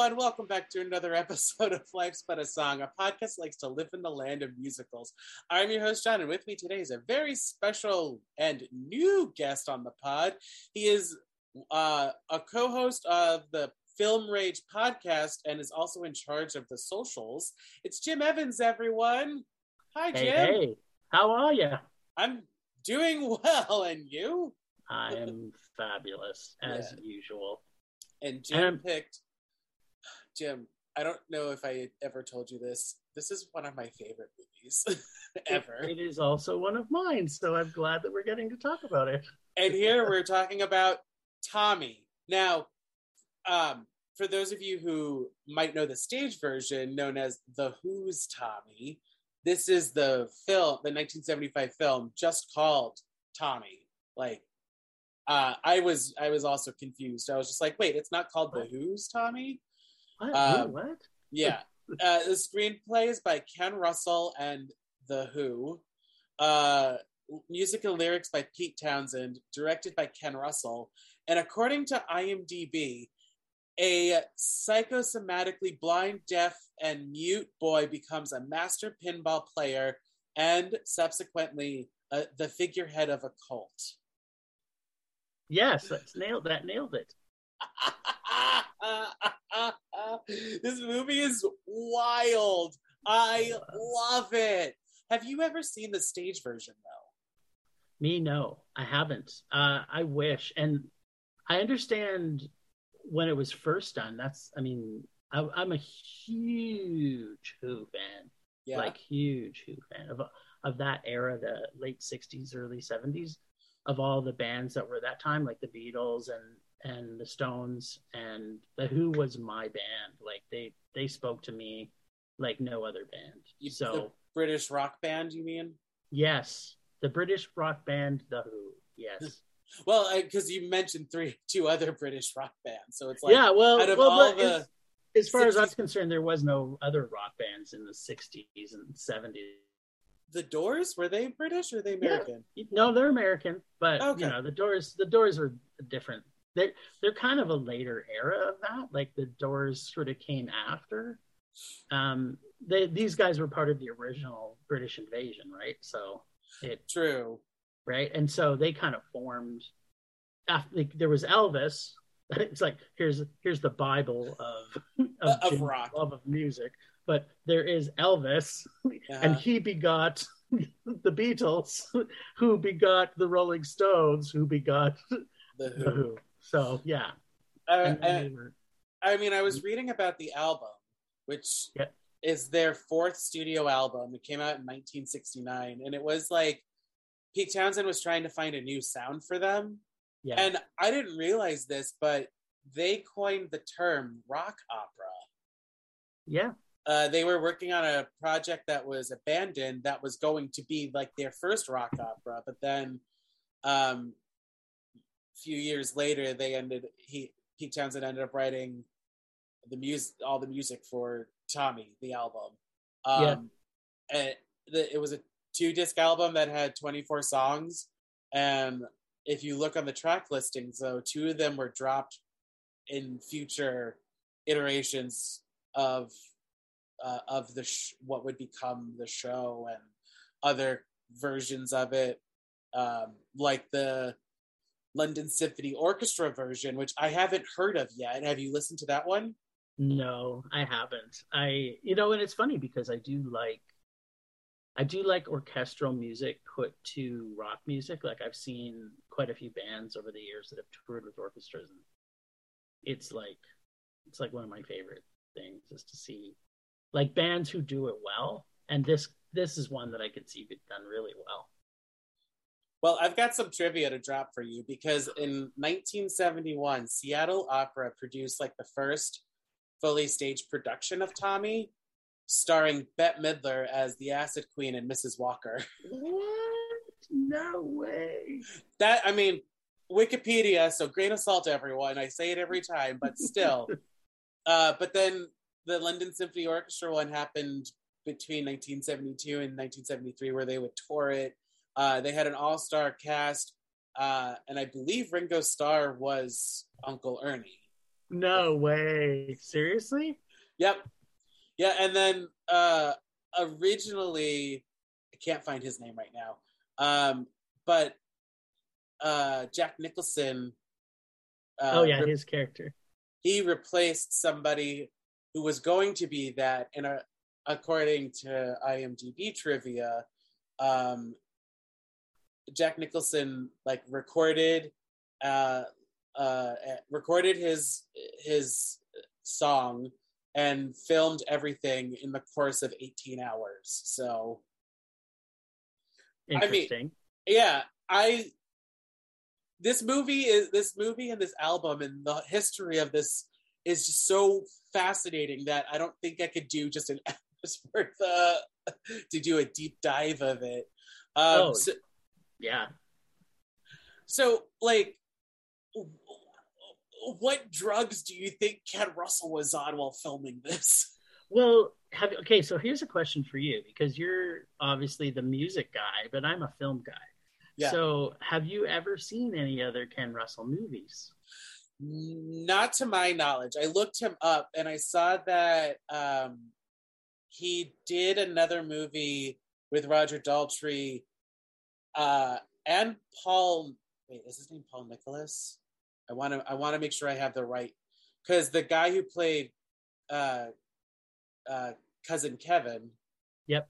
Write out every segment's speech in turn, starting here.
Everyone. Welcome back to another episode of Life's But a Song, a podcast that likes to live in the land of musicals. I'm your host, John, and with me today is a very special and new guest on the pod. He is uh, a co host of the Film Rage podcast and is also in charge of the socials. It's Jim Evans, everyone. Hi, Jim. Hey, hey, how are you? I'm doing well, and you? I am fabulous as Yeah. usual. And Jim Um, picked Jim. I don't know if I ever told you this. This is one of my favorite movies ever. It is also one of mine, so I'm glad that we're getting to talk about it. and here we're talking about Tommy. Now, um, for those of you who might know the stage version, known as The Who's Tommy, this is the film, the 1975 film, just called Tommy. Like, uh, I was, I was also confused. I was just like, wait, it's not called The Who's Tommy? What? Um, what? Yeah. Uh, the screenplay is by Ken Russell and The Who. Uh, music and lyrics by Pete Townshend, directed by Ken Russell. And according to IMDb, a psychosomatically blind, deaf, and mute boy becomes a master pinball player and subsequently uh, the figurehead of a cult. Yes, that's nailed. That nailed it. this movie is wild. I love it. Have you ever seen the stage version though? Me, no, I haven't. Uh, I wish, and I understand when it was first done. That's, I mean, I, I'm a huge Who fan. Yeah. like huge Who fan of of that era, the late '60s, early '70s, of all the bands that were that time, like the Beatles and and the Stones and the Who was my band. Like they they spoke to me like no other band. You- so the British rock band, you mean? yes, the British rock band, the Who. Yes. Well, because you mentioned three, two other British rock bands, so it's like yeah. Well, out of well, all the as, as far as I'm concerned, there was no other rock bands in the '60s and '70s. the Doors, were they British or they American? No, they're American, but Okay. you know the Doors. The Doors are different. They're they're kind of a later era of that. Like the Doors sort of came after. Um, they these guys were part of the original British invasion, right? So it True. right, and so they kind of formed. After like, there was Elvis. It's like here's here's the Bible of of, Of Jim's rock. love of music, but there is Elvis, and Uh-huh. he begot the Beatles, who begot the Rolling Stones, who begot the the Who. So yeah, Uh, were- I mean, I was reading about the album, which is their fourth studio album. It came out in 1969, and it was like Pete Townshend was trying to find a new sound for them. yeah, And I didn't realize this, but they coined the term rock opera. yeah, Uh, they were working on a project that was abandoned that was going to be like their first rock opera, but then um, few years later, they ended. He Pete Townshend ended up writing the music, all the music for Tommy, the album. Um, Yeah. and the, it was a two disc album that had 24 songs, and if you look on the track listings, though, two of them were dropped in future iterations of uh, of the sh- what would become the show and other versions of it, um, like the London Symphony Orchestra version, which I haven't heard of yet. Have you listened to that one? no, I haven't. I you know, and it's funny because I do like, I do like orchestral music put to rock music. Like I've seen quite a few bands over the years that have toured with orchestras, and it's like, it's like one of my favorite things is to see like bands who do it well and this this is one that i could see done really well Well, I've got some trivia to drop for you because in 1971, Seattle Opera produced like the first fully staged production of Tommy, starring Bette Midler as the Acid Queen and Mrs. Walker. what no way. That I mean, Wikipedia. So grain of salt, everyone. I say it every time, but still. uh, but then the London Symphony Orchestra one happened between 1972 and 1973, where they would tour it. Uh, they had an all-star cast, uh, and I believe Ringo Starr was Uncle Ernie. No way. Seriously? Yep. Yeah, and then uh, originally, I can't find his name right now, um, but uh, Jack Nicholson. Uh, oh yeah, re- his character. he replaced somebody who was going to be that, and according to IMDb trivia, um, Jack Nicholson like recorded uh, uh, recorded his his song and filmed everything in the course of 18 hours. So I mean- Interesting. yeah, I this movie is this movie and this album and the history of this is just so fascinating that I don't think I could do just an hour's worth uh, to do a deep dive of it. Um, Oh. so, yeah. so, like, what drugs do you think Ken Russell was on while filming this? Well, have okay. So here's a question for you because you're obviously the music guy, but I'm a film guy. Yeah. So have you ever seen any other Ken Russell movies? Not to my knowledge. I looked him up and I saw that um, he did another movie with Roger Daltrey uh, and Paul. Wait, is his name Paul Nicholas? I want to. I want to make sure I have the right because the guy who played uh, uh, cousin Kevin. Yep.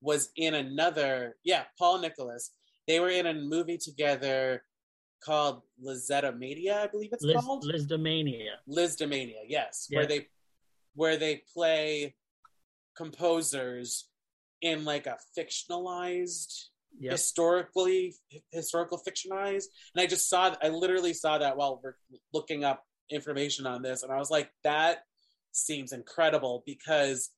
Was in another. Yeah, Paul Nicholas. They were in a movie together called Lizetta Mania, I believe it's Liz, called. Lisztomania. Lisztomania, yes, Yeah. where they where they play composers in like a fictionalized Yep. historically historical fictionized and i just saw i literally saw that while we're looking up information on this and i was like that seems incredible because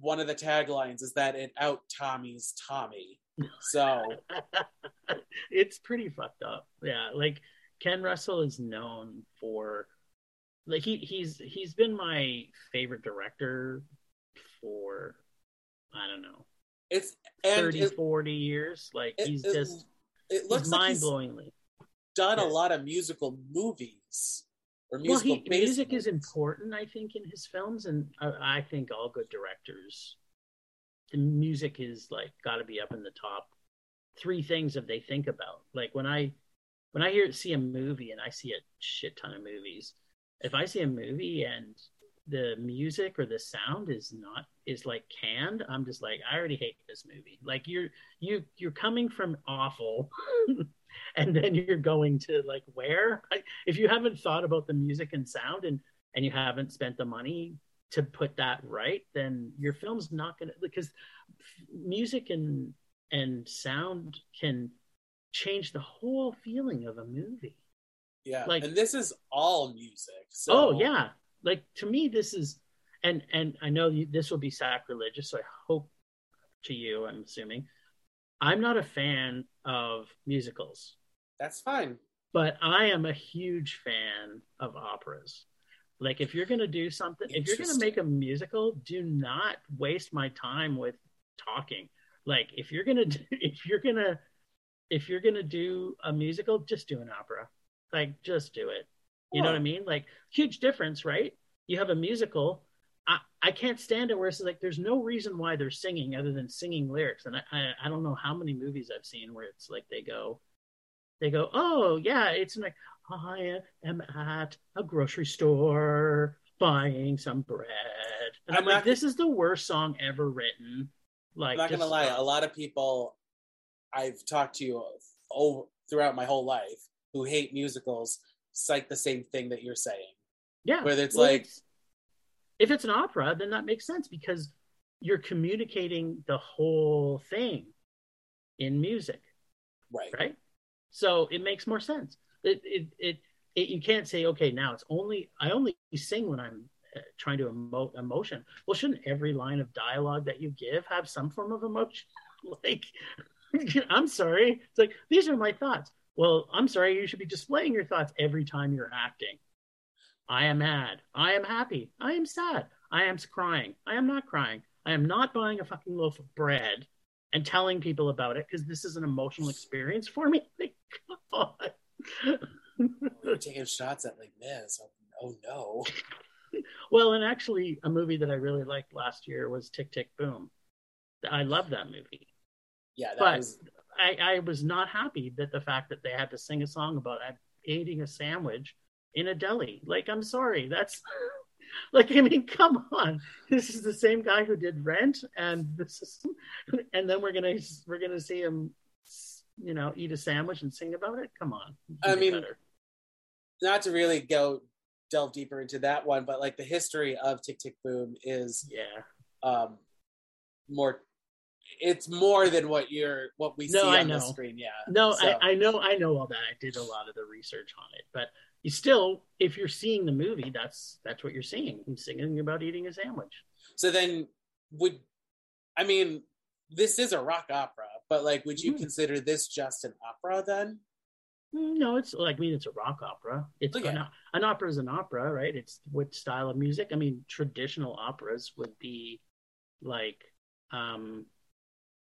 one of the taglines is that it out tommy's tommy so it's pretty fucked up. Yeah, like Ken Russell is known for like he he's he's been my favorite director for I don't know it's and 30 it, 40 years like it- he's it- just it looks like mind he's blowingly done a lot of musical movies or well he, music is important i think in his films and I, I think all good directors the music is like got to be up in the top three things that they think about. Like when i when i hear see a movie and i see a shit ton of movies if i see a movie and the music or the sound is not is like canned i'm just like i already hate this movie. Like you're you you're coming from awful and then you're going to like where? I, if you haven't thought about the music and sound and and you haven't spent the money to put that right then your film's not going to because music and and sound can change the whole feeling of a movie. Yeah, Like- and this is all music. So oh yeah like to me this is and and i know you, this will be sacrilegious so i hope to you i'm assuming. I'm not a fan of musicals. That's fine. but i am a huge fan of operas. Like if you're going to do something if you're going to make a musical do not waste my time with talking. Like if you're going to if you're going to if you're going to do a musical just do an opera. Like just do it you know what I mean? Like huge difference, right? You have a musical. I, I can't stand it where it's like there's no reason why they're singing other than singing lyrics. And I, I, I don't know how many movies I've seen where it's like they go they go, Oh yeah, it's like I am at a grocery store buying some bread. And I'm, I'm like, this is the worst song ever written. Like I'm not gonna lie. A lot of people I've talked to over throughout my whole life who hate musicals cite the same thing that you're saying. Yeah. Whether it's Well, like it's- if it's an opera, then that makes sense because you're communicating the whole thing in music, right, right? So it makes more sense. It it it, it you can't say okay now it's only I only sing when I'm uh, trying to emote emotion. Well, shouldn't every line of dialogue that you give have some form of emotion? like I'm sorry. It's like these are my thoughts. Well, I'm sorry. You should be displaying your thoughts every time you're acting. I am mad. I am happy. I am sad. I am crying. I am not crying. I am not buying a fucking loaf of bread and telling people about it because this is an emotional experience for me. Like, God. You're taking shots at like this. Oh no. well, and actually, a movie that I really liked last year was Tick Tick Boom. I love that movie. Yeah, that but was I, I was not happy that the fact that they had to sing a song about eating a sandwich in a deli. Like, I'm sorry, that's like I mean, come on. This is the same guy who did Rent, and this is, and then we're gonna we're gonna see him, you know, eat a sandwich and sing about it. Come on. I mean, better. not to really go delve deeper into that one, but like the history of Tick Tick Boom is yeah, um, more. It's more than what you're what we no, see I on know. the screen. Yeah, no, So- I, I know, I know all that. I did a lot of the research on it, but you still, if you're seeing the movie, that's that's what you're seeing. He's singing about eating a sandwich. So then, would I mean this is a rock opera, but like, would you Mhm. consider this just an opera then? Mm, No, it's like I mean, it's a rock opera. It's yeah. an, an opera is an opera, right? It's what style of music? I mean, traditional operas would be like um,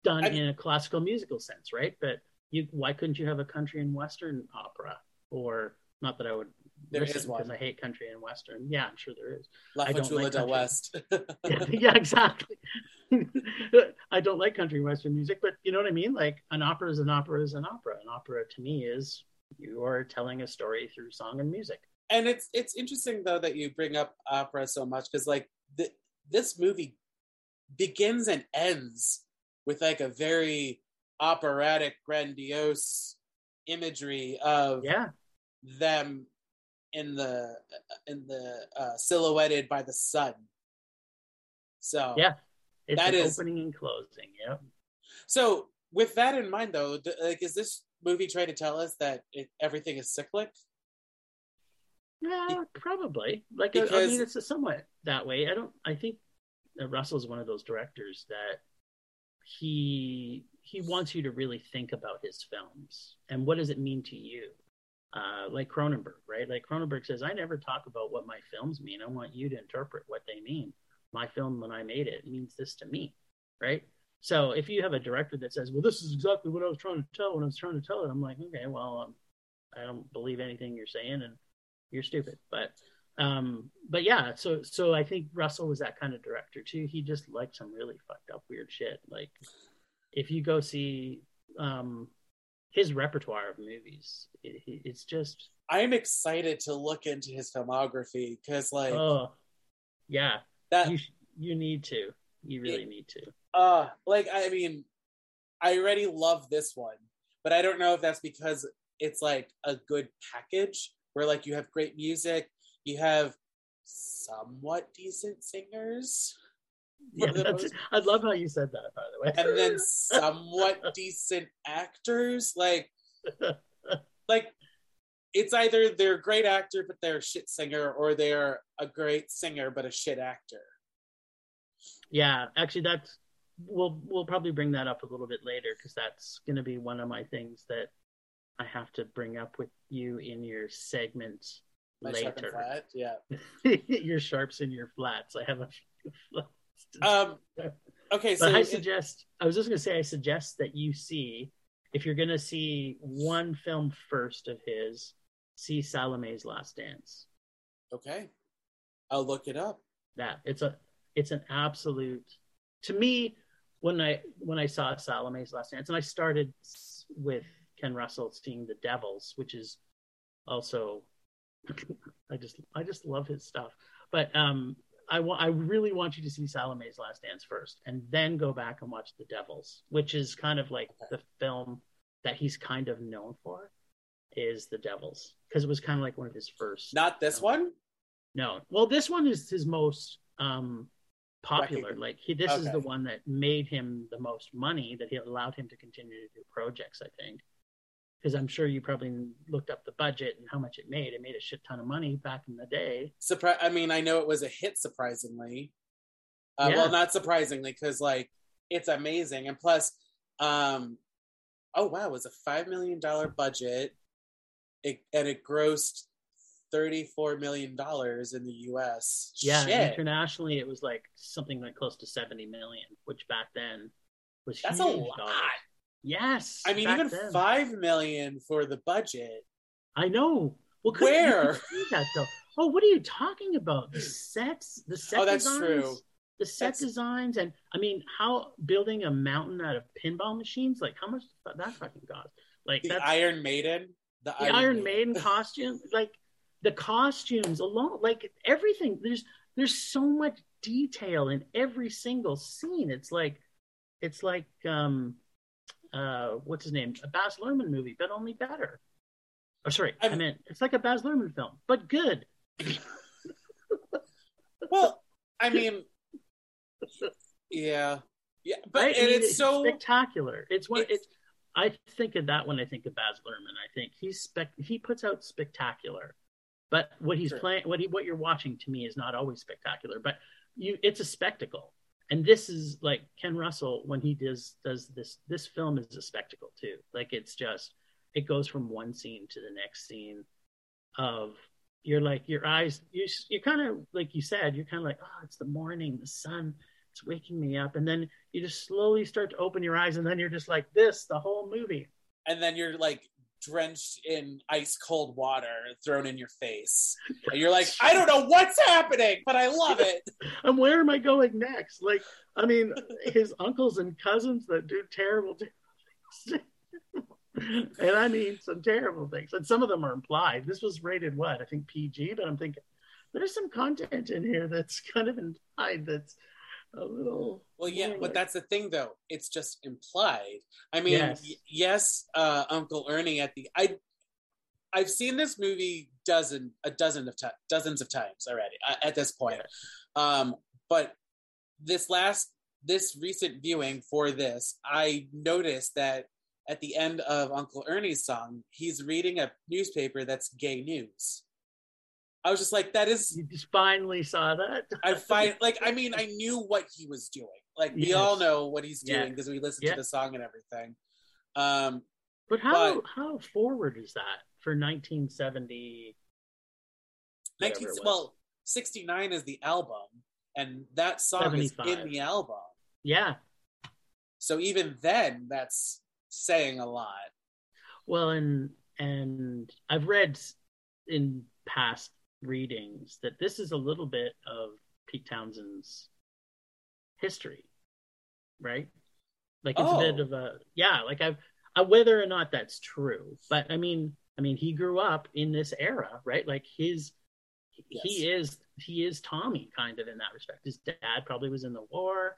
done I- in a classical musical sense, right? But you, why couldn't you have a country and western opera? Or not that I would. There is one. because I hate country and western. Yeah, I'm sure there is. La I don't Fanciulla like del. West. yeah, yeah, exactly. I don't like country and western music, but you know what I mean? Like an opera is an opera is an opera. An opera to me is you are telling a story through song and music. and it's it's interesting though that you bring up opera so much because like th- this movie begins and ends with like a very operatic, grandiose imagery of Yeah, them in the in the uh, silhouetted by the sun. So Yeah. it's That opening and closing. Yeah. So with that in mind, though, th- like, is this movie trying to tell us that it, everything is cyclic? Yeah, probably. Like I- I mean, it's somewhat that way. I don't. I think Russell's one of those directors that he he wants you to really think about his films and what does it mean to you. Uh, like Cronenberg, right? Like Cronenberg says, I never talk about what my films mean. I want you to interpret what they mean. My film, when I made it, means this to me, right? So if you have a director that says, "Well, this is exactly what I was trying to tell when I was trying to tell it," I'm like, okay, well, um, I don't believe anything you're saying, and you're stupid. But um, but yeah, so so I think Russell was that kind of director too. He just liked some really fucked up weird shit. Like if you go see um his repertoire of movies, it, it's just I'm excited to look into his filmography because, like, oh yeah, that you you need to, you really need to. uh like i mean i already love this one but i don't know if that's because it's like a good package where like you have great music you have somewhat decent singers. Yeah, that's, I love how you said that, by the way. and then somewhat decent actors like like it's either they're a great actor but they're a shit singer or they're a great singer but a shit actor. Yeah, actually, that's we'll we'll probably bring that up a little bit later because that's going to be one of my things that I have to bring up with you in your segment My later. flat, yeah your sharps and your flats. I have a few flats. um okay so I it- suggest I was just going to say I suggest that you see if you're going to see one film first of his, see Salome's Last Dance. okay i'll look it up that it's a it's an absolute to me when i when i saw salome's last dance and i started with ken russell seeing the devils which is also i just i just love his stuff but um i want i really want you to see salome's last dance first and then go back and watch the devils which is kind of like the film that he's kind of known for is the devils because it was kind of like one of his first not this one no. Well, this one is his most um popular. Recognition. Like he this is the one that made him the most money that he allowed him to continue to do projects, I think. Because I'm sure you probably looked up the budget and how much it made. It made a shit ton of money back in the day. surprise i mean i know it was a hit surprisingly uh, Yeah. well not surprisingly because like it's amazing and plus um oh wow, it was a five million dollar budget, it, and it grossed thirty four million dollars in the U.S. Yeah, Shit. internationally it was like something like close to seventy million, which back then was That's a lot. dollars. Yes, I mean, even then. five million for the budget. I know. Well, Where? that though? Oh, what are you talking about? The sets, the set Oh, that's designs, true. The set That's- designs, and I mean, how building a mountain out of pinball machines? Like, how much did that fucking cost? Like The Iron Maiden. The, the Iron Maiden costume, like the costumes alone, like everything. There's there's so much detail in every single scene. It's like it's like um uh what's his name? A Baz Luhrmann movie, but only better. Oh, sorry, i I'm- meant it's like a Baz Luhrmann film, but good. Well, I mean, yeah, yeah, but Right? I and mean, it's so spectacular. It's one. It's- It's. I think of that when I think of Baz Luhrmann. I think he's spec. He puts out spectacular, but what he's Sure. playing, what he, what you're watching to me is not always spectacular. But you, it's a spectacle, and this is like Ken Russell when he does does this. This film is a spectacle too. Like it's just, it goes from one scene to the next scene, of you're like your eyes. You you're kind of like you said. You're kind of like, oh, it's the morning, the sun it's waking me up and then you just slowly start to open your eyes and then you're just like this the whole movie and then you're like drenched in ice cold water thrown in your face, and you're like, I don't know what's happening, but I love it. and where am i going next? Like i mean his uncles and cousins that do terrible things and i mean some terrible things. And some of them are implied. This was rated what i think pg but i'm thinking there's some content in here that's kind of implied that's a little Well, yeah, more but that's the thing, though. It's just implied. I mean, Yes. y- yes, uh, Uncle Ernie at the I, I've seen this movie dozen a dozen of ti dozens of times already uh, at this point. Um, but this last this recent viewing for this, I noticed that at the end of Uncle Ernie's song, he's reading a newspaper that's gay news. I was just like, that is you just finally saw that I find like I mean I knew what he was doing. Like we Yes. all know what he's doing because we listened Yeah. to the song and everything. Um But how But- how forward is that for 1970? 19 Whatever it was. well 69 is the album and that song is in the album. Yeah. So even then that's saying a lot. Well, and and I've read in past readings that this is a little bit of Pete Townshend's history, right? Like it's a bit Oh. of a yeah. Like I've uh, whether or not that's true, but I mean, I mean, he grew up in this era, right? Like his he is he is Tommy kind of in that respect. His dad probably was in the war,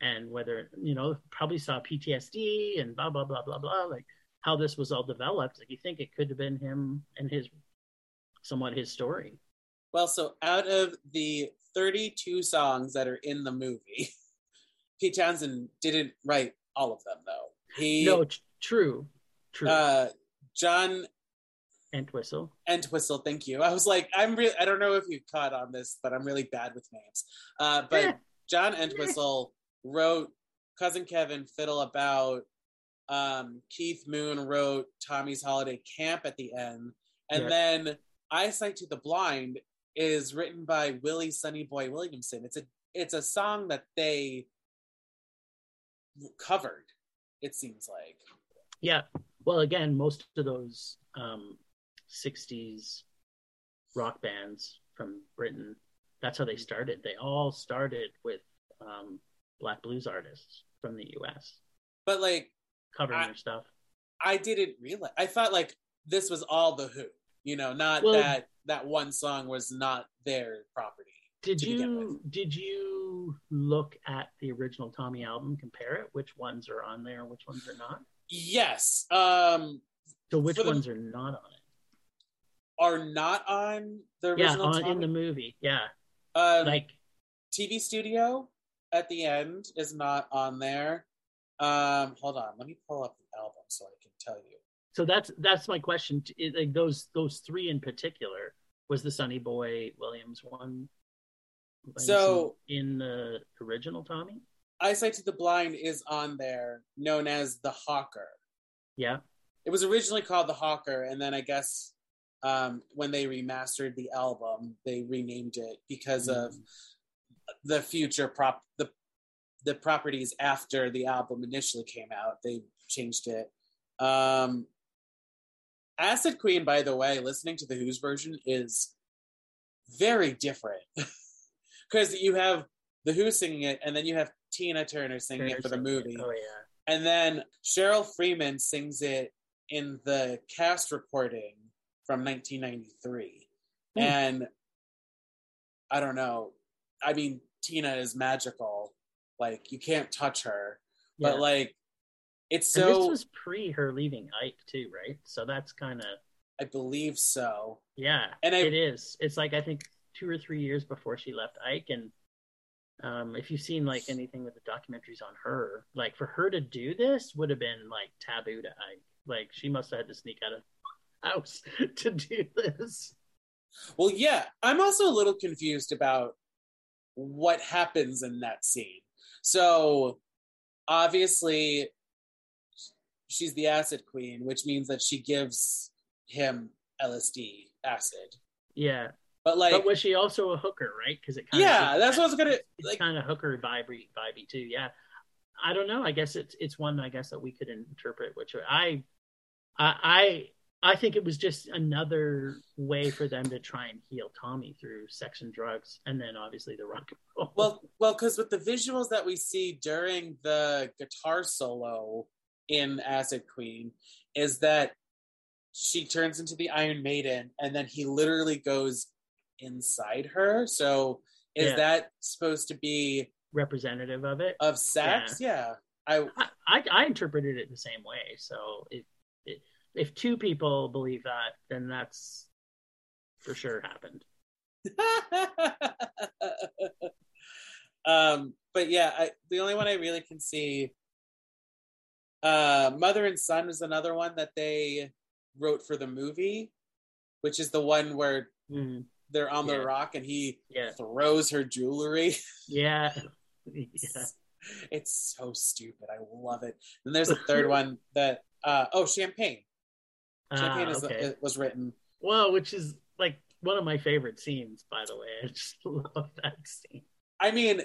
and whether you know probably saw PTSD and blah blah blah blah blah. Like how this was all developed. Like you think it could have been him and his somewhat his story. Well, so out of the 32 songs that are in the movie, Pete Townshend didn't write all of them though. He no, t- true, true. uh John Entwistle. Entwistle, thank you. I was like, I'm really, I don't know if you caught on this, but I'm really bad with names. Uh, but Yeah. John Entwistle wrote Cousin Kevin, Fiddle About. Um, Keith Moon wrote Tommy's Holiday Camp at the end. And Yeah. then Eyesight to the Blind is written by Willie Sonny Boy Williamson. It's a it's a song that they covered, it seems like. Yeah. Well, again, most of those um, 60s rock bands from Britain, that's how they started. They all started with um, black blues artists from the US But like covering I- their stuff. I didn't realize. I thought like this was all the Who. You know, not Well- that that one song was not their property. Did you did you look at the original Tommy album, compare it? Which ones are on there, which ones are not? Yes, um, So which the- ones are not on it? are not on the Yeah, original on, in the movie. Yeah, um, like TV studio at the end is not on there. Um, hold on, let me pull up the album so I can tell you. So that's that's my question. It- Like those those three in particular was the Sonny Boy Williams one. So- in the original Tommy, Eyesight to the Blind is on there, known as the Hawker. Yeah. It was originally called The Hawker, and then I guess um, when they remastered the album, they renamed it because mm. of the future prop the the properties after the album initially came out. They changed it. Um, Acid Queen, by the way, listening to the Who's version is very different because you have the Who singing it, and then you have Tina Turner singing Turner it for the movie. It. Oh yeah. And then Cheryl Freeman sings it in the cast recording from 1993. Mm. And I don't know. I mean, Tina is magical. Like you can't touch her. Yeah. But like it's so and this was pre her leaving Ike too, right? So that's kind of I believe so. Yeah. And I, it is. It's like I think 2 or 3 years before she left Ike and um, if you've seen like anything with the documentaries on her, like for her to do this would have been like taboo to Ike. Like she must have had to sneak out of house to do this. Well, yeah, I'm also a little confused about what happens in that scene. So, obviously, she's the acid queen, which means that she gives him LSD acid. Yeah. But like, but was she also a hooker, right? Because it kind yeah, of, that's what I was gonna like, kind of hooker vibey, vibey too. Yeah, I don't know. I guess it's it's one I guess that we could interpret. Which I, I, I think it was just another way for them to try and heal Tommy through sex and drugs, and then obviously the rock and roll. Well, well, because with the visuals that we see during the guitar solo in Acid Queen, is that she turns into the Iron Maiden, and then he literally goes inside her. So is yeah. that supposed to be representative of it of sex? Yeah, yeah. I, I, I interpreted it the same way. So if if two people believe that, then that's for sure happened. um, but yeah, I, the only one I really can see, uh, Mother and Son is another one that they wrote for the movie, which is the one where mm they're on yeah. the rock and he yeah. throws her jewelry. Yeah. yeah. It's, it's so stupid. I love it. And there's a third one that uh oh champagne. Champagne uh, okay. is, was written. Well, which is like one of my favorite scenes, by the way. I just love that scene. I mean,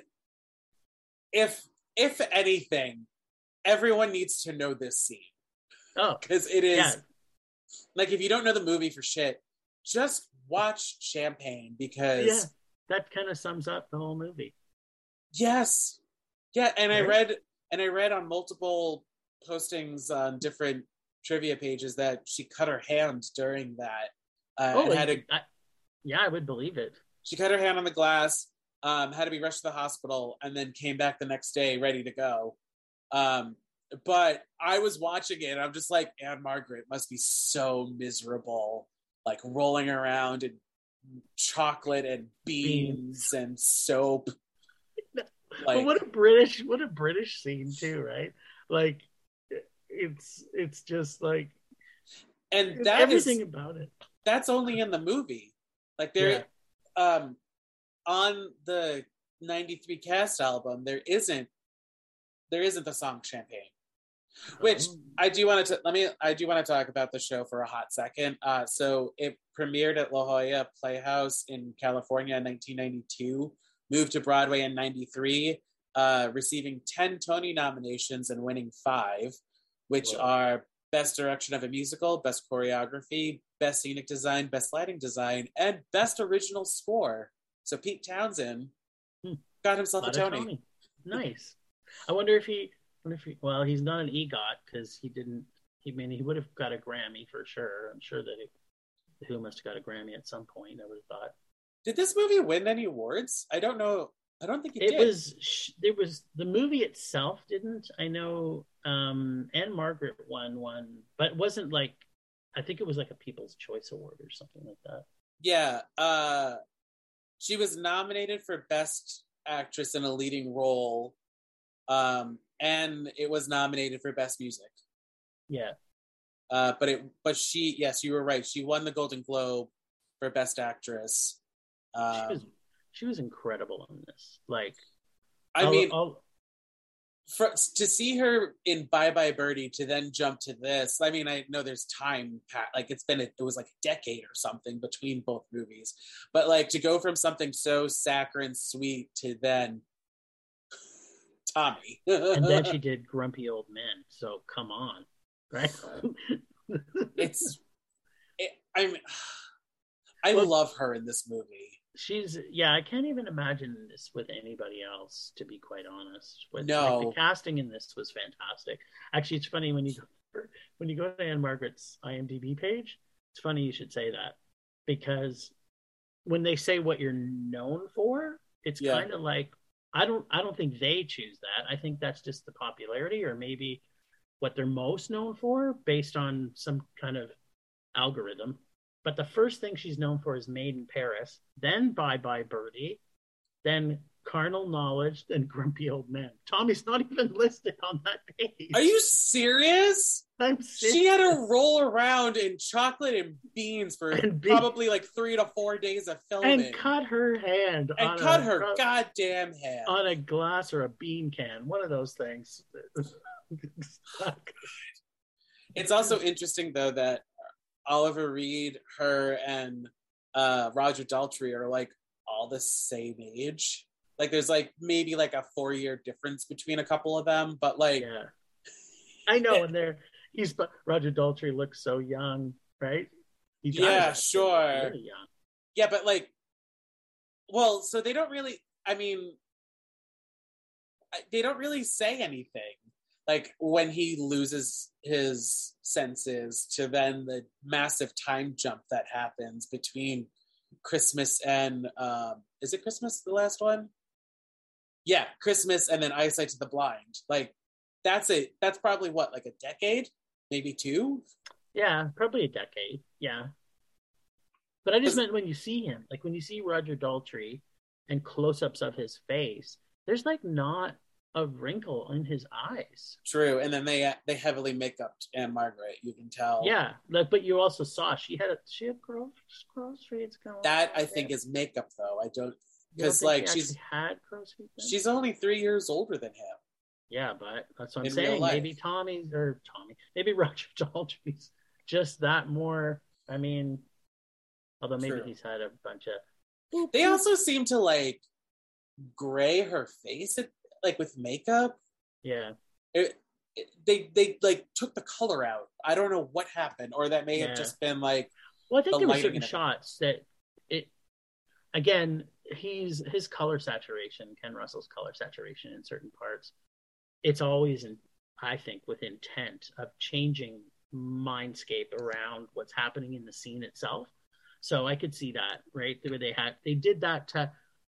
if if anything, everyone needs to know this scene. Oh, because it is yeah. like if you don't know the movie for shit, just watch Champagne because yeah, that kind of sums up the whole movie. Yes, yeah, and right? I read and I read on multiple postings on different trivia pages that she cut her hand during that. Uh, oh, had a, I, yeah, I would believe it. She cut her hand on the glass, um, had to be rushed to the hospital, and then came back the next day ready to go. Um, but I was watching it, and I'm just like, Ann-Margret must be so miserable like rolling around in chocolate and beans, beans. and soap. like, but what a British, what a British scene too, right? Like it's it's just like, and that everything is, about it. That's only in the movie. Like there, yeah. um, on the '93 cast album, there isn't there isn't the song Champagne. Which oh. I do want to let me I do want to talk about the show for a hot second. Uh, so it premiered at La Jolla Playhouse in California in 1992, moved to Broadway in '93, uh, receiving 10 Tony nominations and winning five, which Whoa. are Best Direction of a Musical, Best Choreography, Best Scenic Design, Best Lighting Design, and Best Original Score. So Pete Townshend hmm. got himself a Tony. Tony. Nice. I wonder if he Wonder if he, well, he's not an EGOT because he didn't. He I mean he would have got a Grammy for sure. I'm sure that he, Who must have got a Grammy at some point. I would have thought. Did this movie win any awards? I don't know. I don't think it, it did. was. There was the movie itself didn't. I know. Um, Ann-Margret won one, but it wasn't like. I think it was like a People's Choice Award or something like that. Yeah. Uh, she was nominated for Best Actress in a Leading Role um, and it was nominated for best music. Yeah. Uh, but it, but she, yes, you were right. She won the Golden Globe for best actress. Um, she was, she was incredible in this. Like, I I'll, mean, I'll, for, to see her in Bye Bye Birdie to then jump to this. I mean, I know there's time, like it's been, a, it was like a decade or something between both movies, but like to go from something so saccharine sweet to then Tommy, and then she did Grumpy Old Men. So come on, right? it's, it, I'm, I well, love her in this movie she's yeah i can't even imagine this with anybody else to be quite honest with, no like, the casting in this was fantastic actually it's funny when you go when you go to Ann-Margret's imdb page it's funny you should say that because when they say what you're known for it's yeah. kind of like i don't i don't think they choose that. I think that's just the popularity or maybe what they're most known for based on some kind of algorithm. But the first thing she's known for is Made in Paris, then Bye Bye Birdie, then Carnal Knowledge, then Grumpy Old Men. Tommy's not even listed on that page. Are you serious? I'm serious. She had to roll around in chocolate and beans for and probably like three to four days of filming. And cut her hand. And cut a, her goddamn hand. On a glass or a bean can. One of those things. it's also interesting though that Oliver Reed, her, and uh, Roger Daltrey are like all the same age. Like there's like maybe like a four year difference between a couple of them, but like yeah. I know, and they're he's Roger Daltrey looks so young, right? He's yeah, sure. Yeah, but like, well, so they don't really. I mean, they don't really say anything like when he loses his senses to then the massive time jump that happens between Christmas and um, is it Christmas the last one? Yeah, Christmas and then Eyesight to the Blind. Like that's it. That's probably what like a decade, maybe two. Yeah, probably a decade. Yeah, but I just meant when you see him, like when you see Roger Daltrey and close-ups of his face, there's like not a wrinkle in his eyes. True, and then they uh, they heavily make up Ann-Margret. You can tell. Yeah, like, but you also saw she had a, she had cross cross going. That I think is makeup, though. I don't because like she she's had cross She's only three years older than him. Yeah, but that's what I'm in saying. Maybe Tommy or Tommy, maybe Roger Daltrey's just that more. I mean, although maybe True. he's had a bunch of. They also seem to like gray her face at like with makeup. Yeah. It, it, they they like took the color out. I don't know what happened, or that may yeah. have just been like. Well, I think the there were certain shots that it. Again, he's his color saturation, Ken Russell's color saturation in certain parts. It's always in, I think, with intent of changing mindscape around what's happening in the scene itself. So I could see that, right? They had they did that to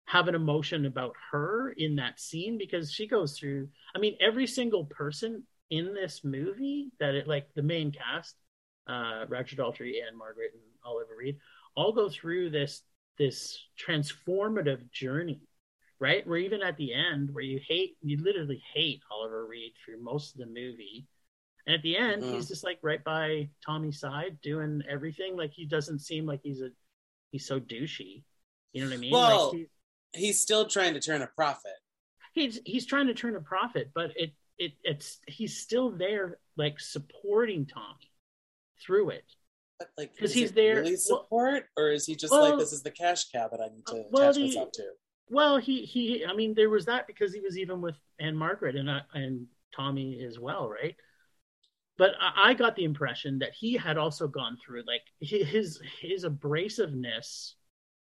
have an emotion about her in that scene because she goes through i mean every single person in this movie that it like the main cast uh roger daltrey Ann-Margret and oliver reed all go through this this transformative journey right where even at the end where you hate you literally hate oliver reed through most of the movie and at the end mm-hmm. he's just like right by tommy's side doing everything like he doesn't seem like he's a he's so douchey you know what i mean well, like he's still trying to turn a profit. He's he's trying to turn a profit, but it it it's he's still there like supporting Tommy through it. But like, because he's there really support, well, or is he just well, like this is the cash cow that I need to well, attach he, myself to? Well, he he I mean there was that because he was even with Ann-Margret and uh, and Tommy as well, right? But I, I got the impression that he had also gone through like his his abrasiveness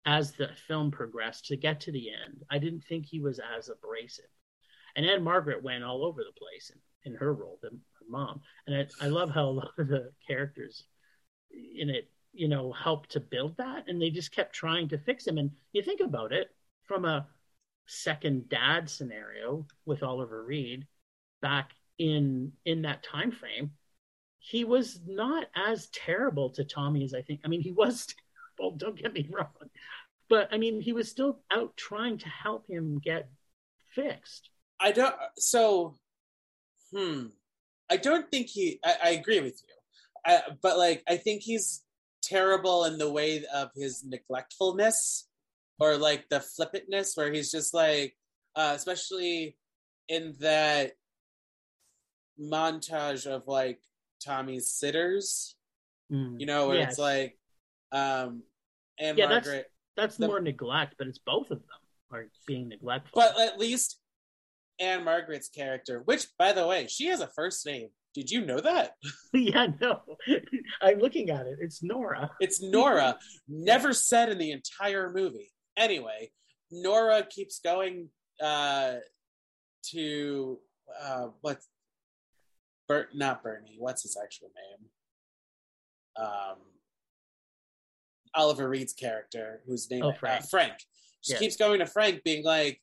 as the film progressed to get to the end. I didn't think he was as abrasive. And Ann-Margret went all over the place in, in her role, the, her mom. And I, I love how a lot of the characters in it, you know, helped to build that. And they just kept trying to fix him. And you think about it from a second dad scenario with Oliver Reed back in in that time frame, he was not as terrible to Tommy as I think. I mean, he was terrible. Don't get me wrong, but I mean, he was still out trying to help him get fixed. I don't. So, hmm. I don't think he. I, I agree with you, I, but like, I think he's terrible in the way of his neglectfulness or like the flippantness, where he's just like, uh, especially in that montage of like Tommy's sitters. Mm. You know, where Yes. it's like um and Yeah, that's- Margaret that's the- more neglect, but it's both of them are being neglectful. But at least Ann-Margret's character, which by the way, she has a first name. Did you know that? yeah, no, I'm looking at it. It's Nora. It's Nora, never said in the entire movie. Anyway, Nora keeps going uh to uh what's Bert not Bernie, what's his actual name? Um Oliver Reed's character, whose name Oh, uh, Frank. Frank. She Yeah. keeps going to Frank being like,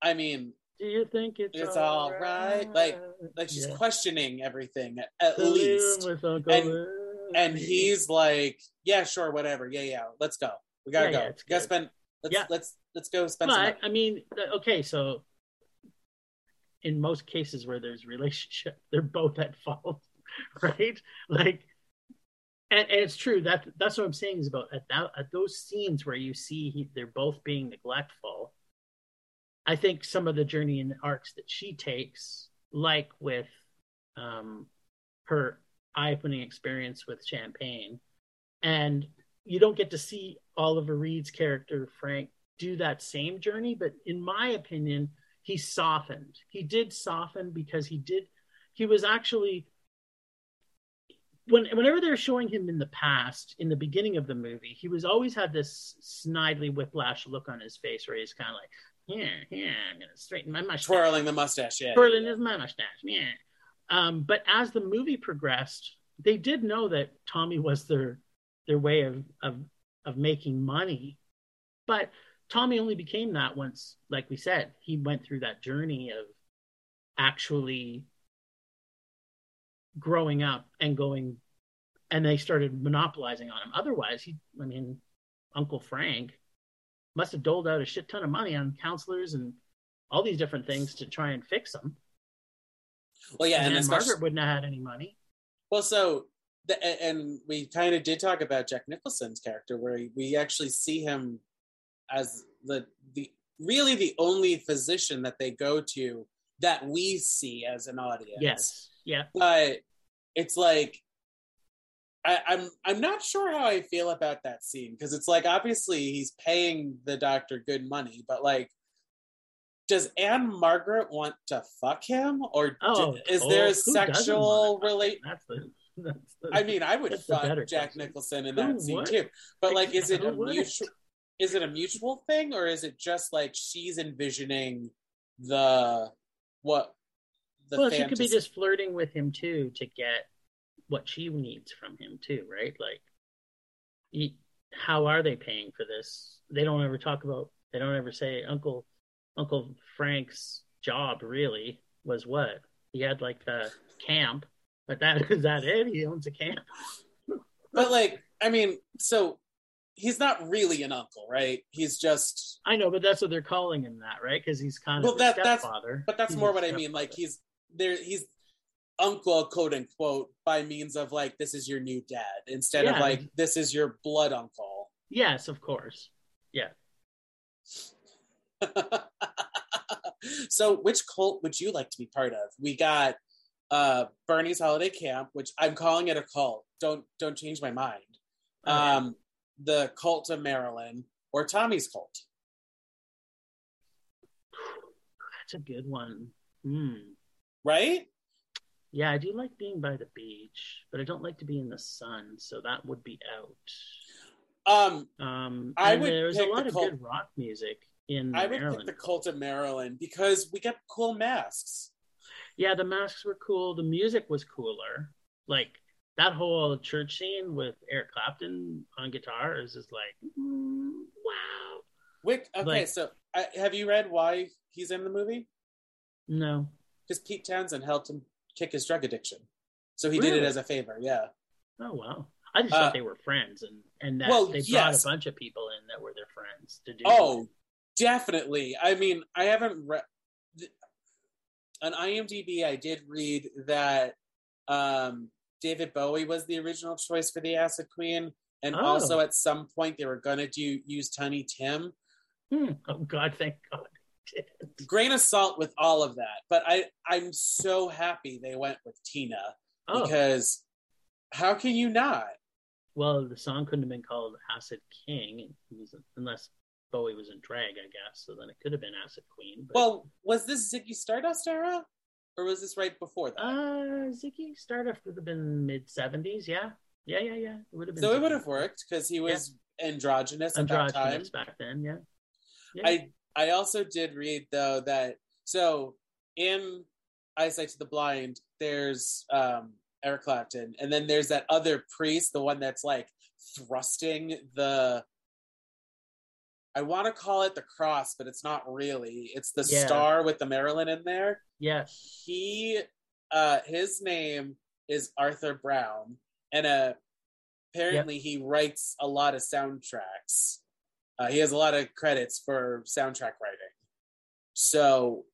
I mean, Do you think it's, It's all right? Like- like she's Yeah. questioning everything at, at least. And- Larry. And he's like, Yeah, sure, whatever. Yeah, yeah, let's go. We gotta Yeah, go. yeah, we gotta spend let's Yeah. let's let's go spend some money. I mean, okay, so in most cases where there's relationship, they're both at fault, right? Like, and, and it's true that that's what I'm saying is about at that at those scenes where you see he, they're both being neglectful. I think some of the journey and arcs that she takes, like with um, her eye-opening experience with champagne, and you don't get to see Oliver Reed's character Frank do that same journey, but in my opinion, he softened. He did soften because he did. He was actually when whenever they're showing him in the past, in the beginning of the movie, he was always had this snidely whiplash look on his face, where he's kind of like, "Yeah, yeah, I'm gonna straighten my mustache." Twirling the mustache, yeah. twirling his mustache. Yeah. Um, but as the movie progressed, they did know that Tommy was their their way of of of making money. But Tommy only became that once, like we said, he went through that journey of actually growing up and going and they started monopolizing on him. Otherwise, he I mean, Uncle Frank must have doled out a shit ton of money on counselors and all these different things to try and fix them. Well, yeah, and, and Margaret wouldn't have had any money. well, so the, and we kind of did talk about Jack Nicholson's character, where we actually see him as the the really the only physician that they go to that we see as an audience. Yes. Yeah. but it's like I, I'm I'm not sure how I feel about that scene because it's like obviously he's paying the doctor good money, but like, does Ann-Margret want to fuck him, or Oh, is oh, there oh, a sexual relate? him? That's the. That's the I mean, I would fuck Jack question. Nicholson in Who that scene would? too, but like, is it a mutual? Is it a mutual thing, or is it just like she's envisioning the what? The well, she could be just flirting with him too to get what she needs from him too, right? Like, he, how are they paying for this? They don't ever talk about. They don't ever say Uncle Uncle Frank's job really was what he had like a camp, but that is that it? He owns a camp. But like, I mean, so he's not really an uncle, right? He's just I know, but that's what they're calling him that, right? Because he's kind of Well, a that- that's- stepfather. but that's He's more what I mean. Like he's there he's uncle quote unquote by means of like this is your new dad instead of like this is your blood uncle. yes, of course. Yeah. so which cult would you like to be part of? We got uh Bernie's holiday camp, which I'm calling it a cult. Don't don't change my mind. Okay. Um the cult of Marilyn or Tommy's cult. That's a good one. Hmm. Right? Yeah, I do like being by the beach, but I don't like to be in the sun, so that would be out. Um Um, I would there's pick a lot the of cult- good rock music in I would Marilyn. pick the cult of Marilyn because we got cool masks. Yeah, the masks were cool. The music was cooler. Like that whole church scene with Eric Clapton on guitar is just like, mm, wow. Wick, okay, Like- so uh, have you read why he's in the movie? No, Because Pete Townshend helped him kick his drug addiction, so he did it as a favor. Yeah. oh wow. I just Uh, thought they were friends, and and that well, they brought yes. a bunch of people in that were their friends to do. Oh, definitely. I mean, I haven't read on IMDb. I did read that um, David Bowie was the original choice for the Acid Queen, and Oh. also at some point they were gonna do use Tiny Tim. Hmm. Oh God, thank God. Grain of salt with all of that. But I I'm so happy they went with Tina Oh, because how can you not? well, the song couldn't have been called Acid King unless Bowie was in drag, I guess. So then it could have been Acid Queen. But, Well, was this Ziggy Stardust era, or was this right before that? uh, Ziggy Stardust would have been mid 70s. Yeah. Yeah, yeah, yeah. It would have been. so it would have worked because he was androgynous at that time. Back then, yeah. yeah. I I also did read though that so in Eyesight to the Blind, there's um Eric Clapton, and then there's that other priest, the one that's like thrusting the I want to call it the cross, but it's not really. It's the Yeah. star with the Marilyn in there. yeah. He uh his name is Arthur Brown, and uh apparently he writes a lot of soundtracks. Uh, he has a lot of credits for soundtrack writing. So,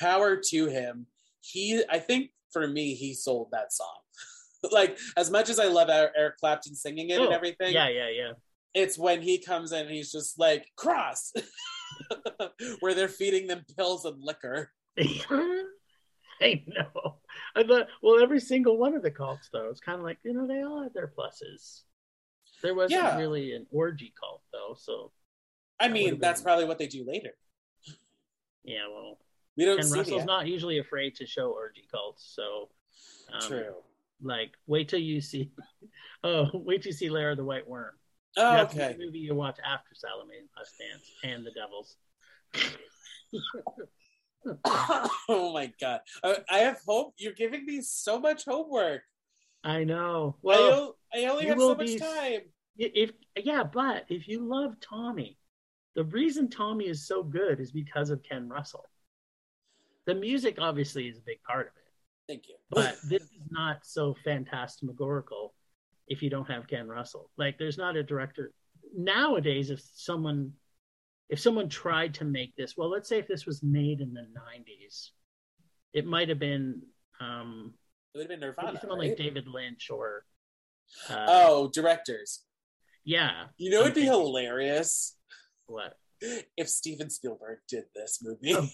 power to him. He, I think, for me, he sold that song. like as much as I love Er- Eric Clapton singing it and Oh, everything, Yeah, yeah, yeah. it's when he comes in and he's just like cross, where they're feeding them pills and liquor. I know. I thought, well, every single one of the cults, though, it's kind of like you know they all had their pluses. There wasn't Yeah. really an orgy cult, though, so I mean, would've that's been- probably what they do later. yeah. Well, We don't see Russell's that. not usually afraid to show orgy cults, so um, True. Like, wait till you see. Oh, wait till you see Lair of the White Worm. Oh, That's okay. the movie you watch after Salome's Last Dance and the Devils. oh my god! I, I have hope. You're giving me so much homework. I know. Well, o- I only have so much be- time. If yeah, but if you love Tommy, the reason Tommy is so good is because of Ken Russell. The music obviously is a big part of it, Thank you. but this is not so phantasmagorical if you don't have Ken Russell. Like there's not a director nowadays if someone if someone tried to make this, well let's say if this was made in the 90s, it might have been um it would have been Nirvana. someone right? like David Lynch or uh, Oh, directors. Yeah, You know, it'd be hilarious what? if Steven Spielberg did this movie. Oh,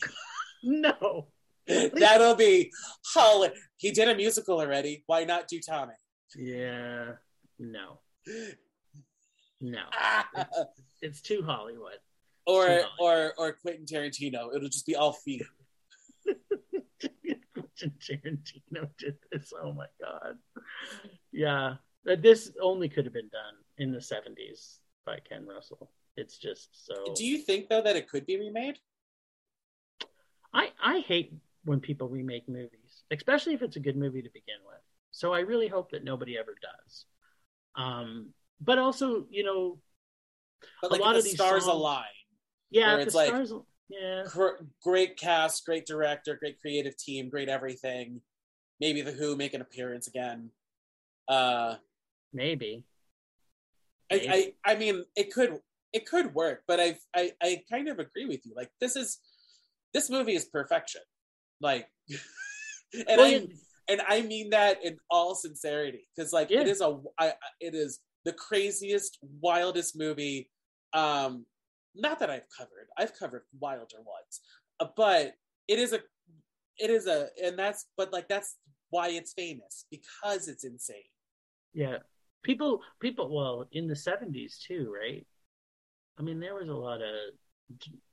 No. That'll be hilarious. He did a musical already. Why not do Tommy? Yeah. No. No. Ah. It's too Hollywood. or Too or or Quentin Tarantino. It'll just be all feet. Tarantino did this. Oh my god. Yeah. This only could have been done in the 70s by Ken Russell. It's just so. Do you think though that it could be remade? I, I hate when people remake movies, especially if it's a good movie to begin with. So I really hope that nobody ever does. Um, but also, you know, But A like lot if of the these stars songs- align. yeah, it's the like- stars, yeah, Gr- great cast, great director, great creative team, great everything. Maybe the Who make an appearance again. Uh, maybe. I, I, I mean, it could, it could work, but I, I, I kind of agree with you. Like this is, this movie is perfection. Like, and Well, I, and I mean that in all sincerity, because like Yeah. it is a, I, I- it is the craziest, wildest movie. Um, not that I've covered. I've covered wilder ones, uh, but it is a, it is a, and that's, but like that's why it's famous because it's insane. yeah. People, people. Well, in the seventies too, right? I mean, there was a lot of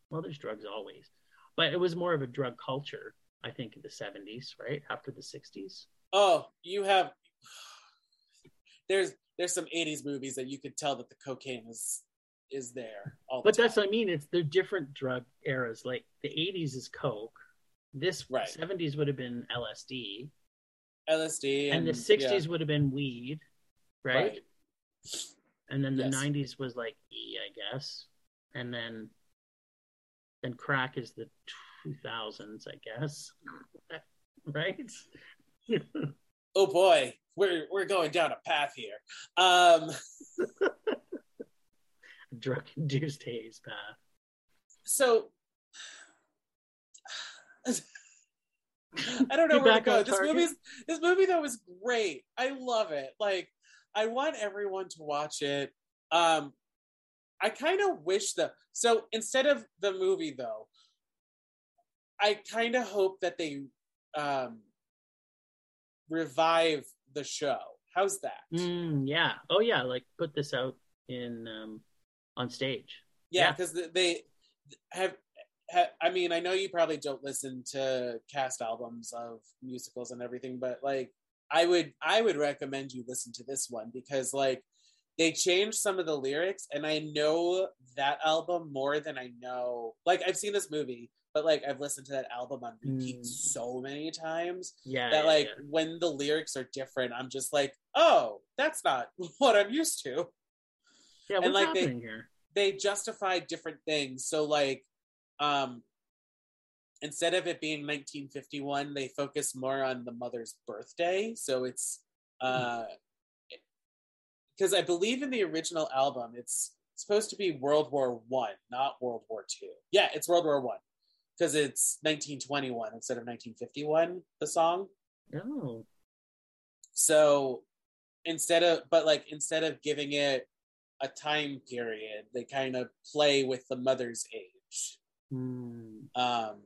well, there's drugs always, but it was more of a drug culture. I think in the seventies, right after the sixties. Oh, you have. There's there's some '80s movies that you could tell that the cocaine is is there all the But time. that's what I mean. It's they're different drug eras. Like the '80s is coke. This Right. '70s would have been LSD, LSD and, and, the '60s would have been weed, yeah, right? And then the Yes. '90s was like E, I guess, and then then crack is the 2000s, I guess, right? Oh boy, we're we're going down a path here. Um, drug induced haze path. so I don't know where to go. This movie's this movie though is great. I love it. Like I want everyone to watch it. Um I kind of wish the so instead of the movie though, I kind of hope that they um revive the show. How's that? Mm, yeah. Oh yeah. Like put this out in um on stage. Yeah, Yeah. because they have, ha I mean, I know you probably don't listen to cast albums of musicals and everything, but like, I would, I would recommend you listen to this one because like they changed some of the lyrics, and I know that album more than I know. Like, I've seen this movie, but like I've listened to that album on repeat Mm. so many times Yeah. that like yeah. when the lyrics are different, I'm just like, oh, that's not what I'm used to Yeah, and, what's like, they- here? they justify different things. So like um instead of it being 1951, they focus more on the mother's birthday. So it's uh because I believe in the original album it's supposed to be World War 1, not World War 2. Yeah, it's World War 1 because it's 1921 instead of 1951 the song. Oh. So instead of, but like instead of giving it a time period, they kind of play with the mother's age. Hmm. Um,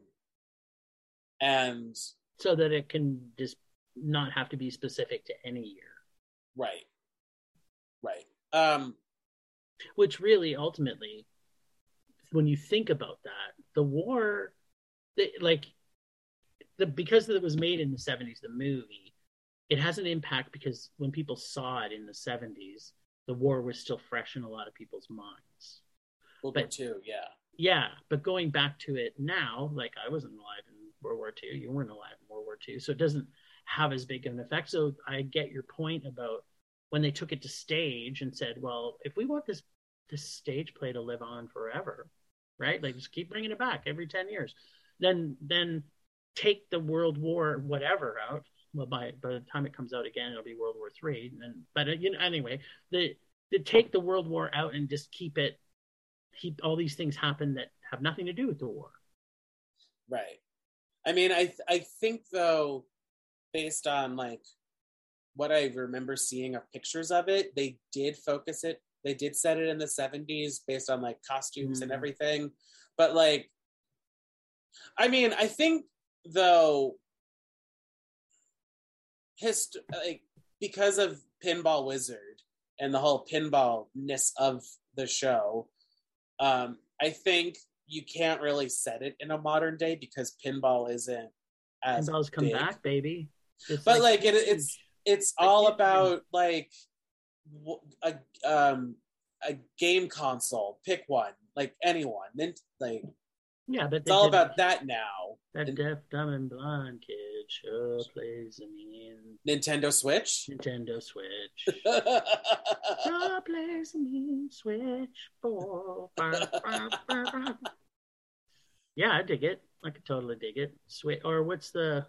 and So that it can just not have to be specific to any year. right, right. Um, Which really ultimately, when you think about that, the war, the, like, the because it was made in the 70s, the movie, it has an impact because when people saw it in the 70s, the war was still fresh in a lot of people's minds. War But- too yeah, Yeah, but going back to it now, like I wasn't alive in World War II, you weren't alive in World War II, so it doesn't have as big of an effect. So I get your point about when they took it to stage and said, well, if we want this this stage play to live on forever, right? Like just keep bringing it back every ten years, then then take the World War whatever out. Well, by by the time it comes out again, it'll be World War Three. And but you know, anyway, the the take the World War out and just keep it keep all these things happen that have nothing to do with the war. right. I mean, I th- I think though, based on like what I remember seeing of pictures of it, they did focus it. They did set it in the '70s based on like costumes and Mm. everything, but like, I mean, I think though, hist like because of Pinball Wizard and the whole pinballness of the show, um, I think you can't really set it in a modern day because pinball isn't as Pinball's come big. back, baby. It's But, like, it- it's- It's all about like a um a game console. Pick one, like anyone. Then like yeah, but it's all did- about that now. that and- deaf, dumb, and blind kid sure plays a mean Nintendo Switch. Nintendo Switch. sure plays a mean Switch. Four. Yeah, I dig it. I could totally dig it. Switch or what's the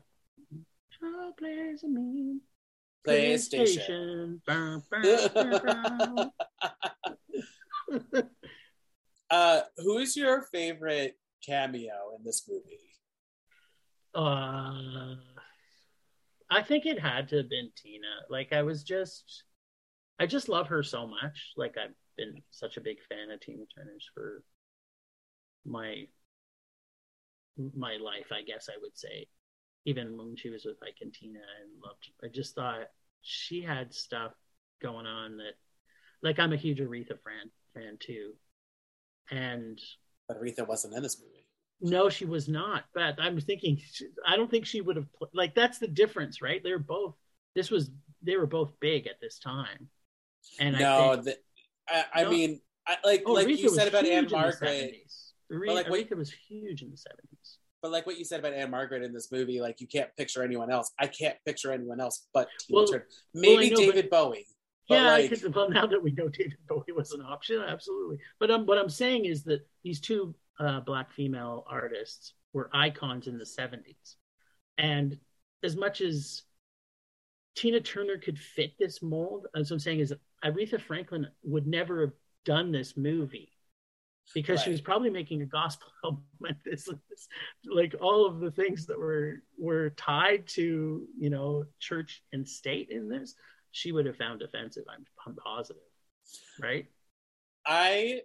sure plays a mean PlayStation. Bow. uh, who's your favorite cameo in this movie? Uh, I think it had to have been Tina. Like I was just, I just love her so much. Like I've been such a big fan of Tina Turner's for my my life, I guess I would say. Even when she was with Ike and Tina, and loved. I just thought she had stuff going on that, like I'm a huge Aretha fan fan too, and But Aretha wasn't in this movie. no, she was not. But I'm thinking, I don't think she would have pl- like. That's the difference, right? They're both. This was they were both big at this time, and no, I think, the, I, I No. mean, I, like oh, like Aretha you said about Ann-Margret, Aretha, like what- Aretha was huge in the seventies. but like what you said about Ann-Margret in this movie, like you can't picture anyone else. I can't picture anyone else but Tina Well- Turner. Maybe I know, David Bowie. Yeah, I like, could, well, now that we know David Bowie was an option, absolutely. But um, what I'm saying is that these two uh, black female artists were icons in the 70s. And as much as Tina Turner could fit this mold, as I'm saying is Aretha Franklin would never have done this movie because she was probably making a gospel album at this, this like all of the things that were were tied to you know church and state in this she would have found offensive i'm, I'm positive right I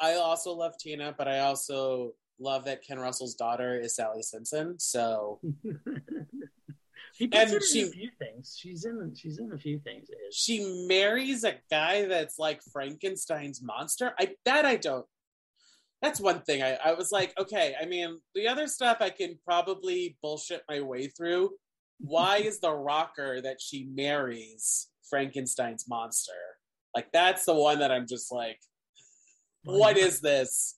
I also love Tina, but I also love that Ken Russell's daughter is Sally Simpson. So he puts And she- a few things. She's in. She's in a few things. She marries a guy that's like Frankenstein's monster. I that I don't. That's one thing. I, I was like, okay. I mean, the other stuff I can probably bullshit my way through. Why is the rocker that she marries Frankenstein's monster? Like that's the one that I'm just like, what is this?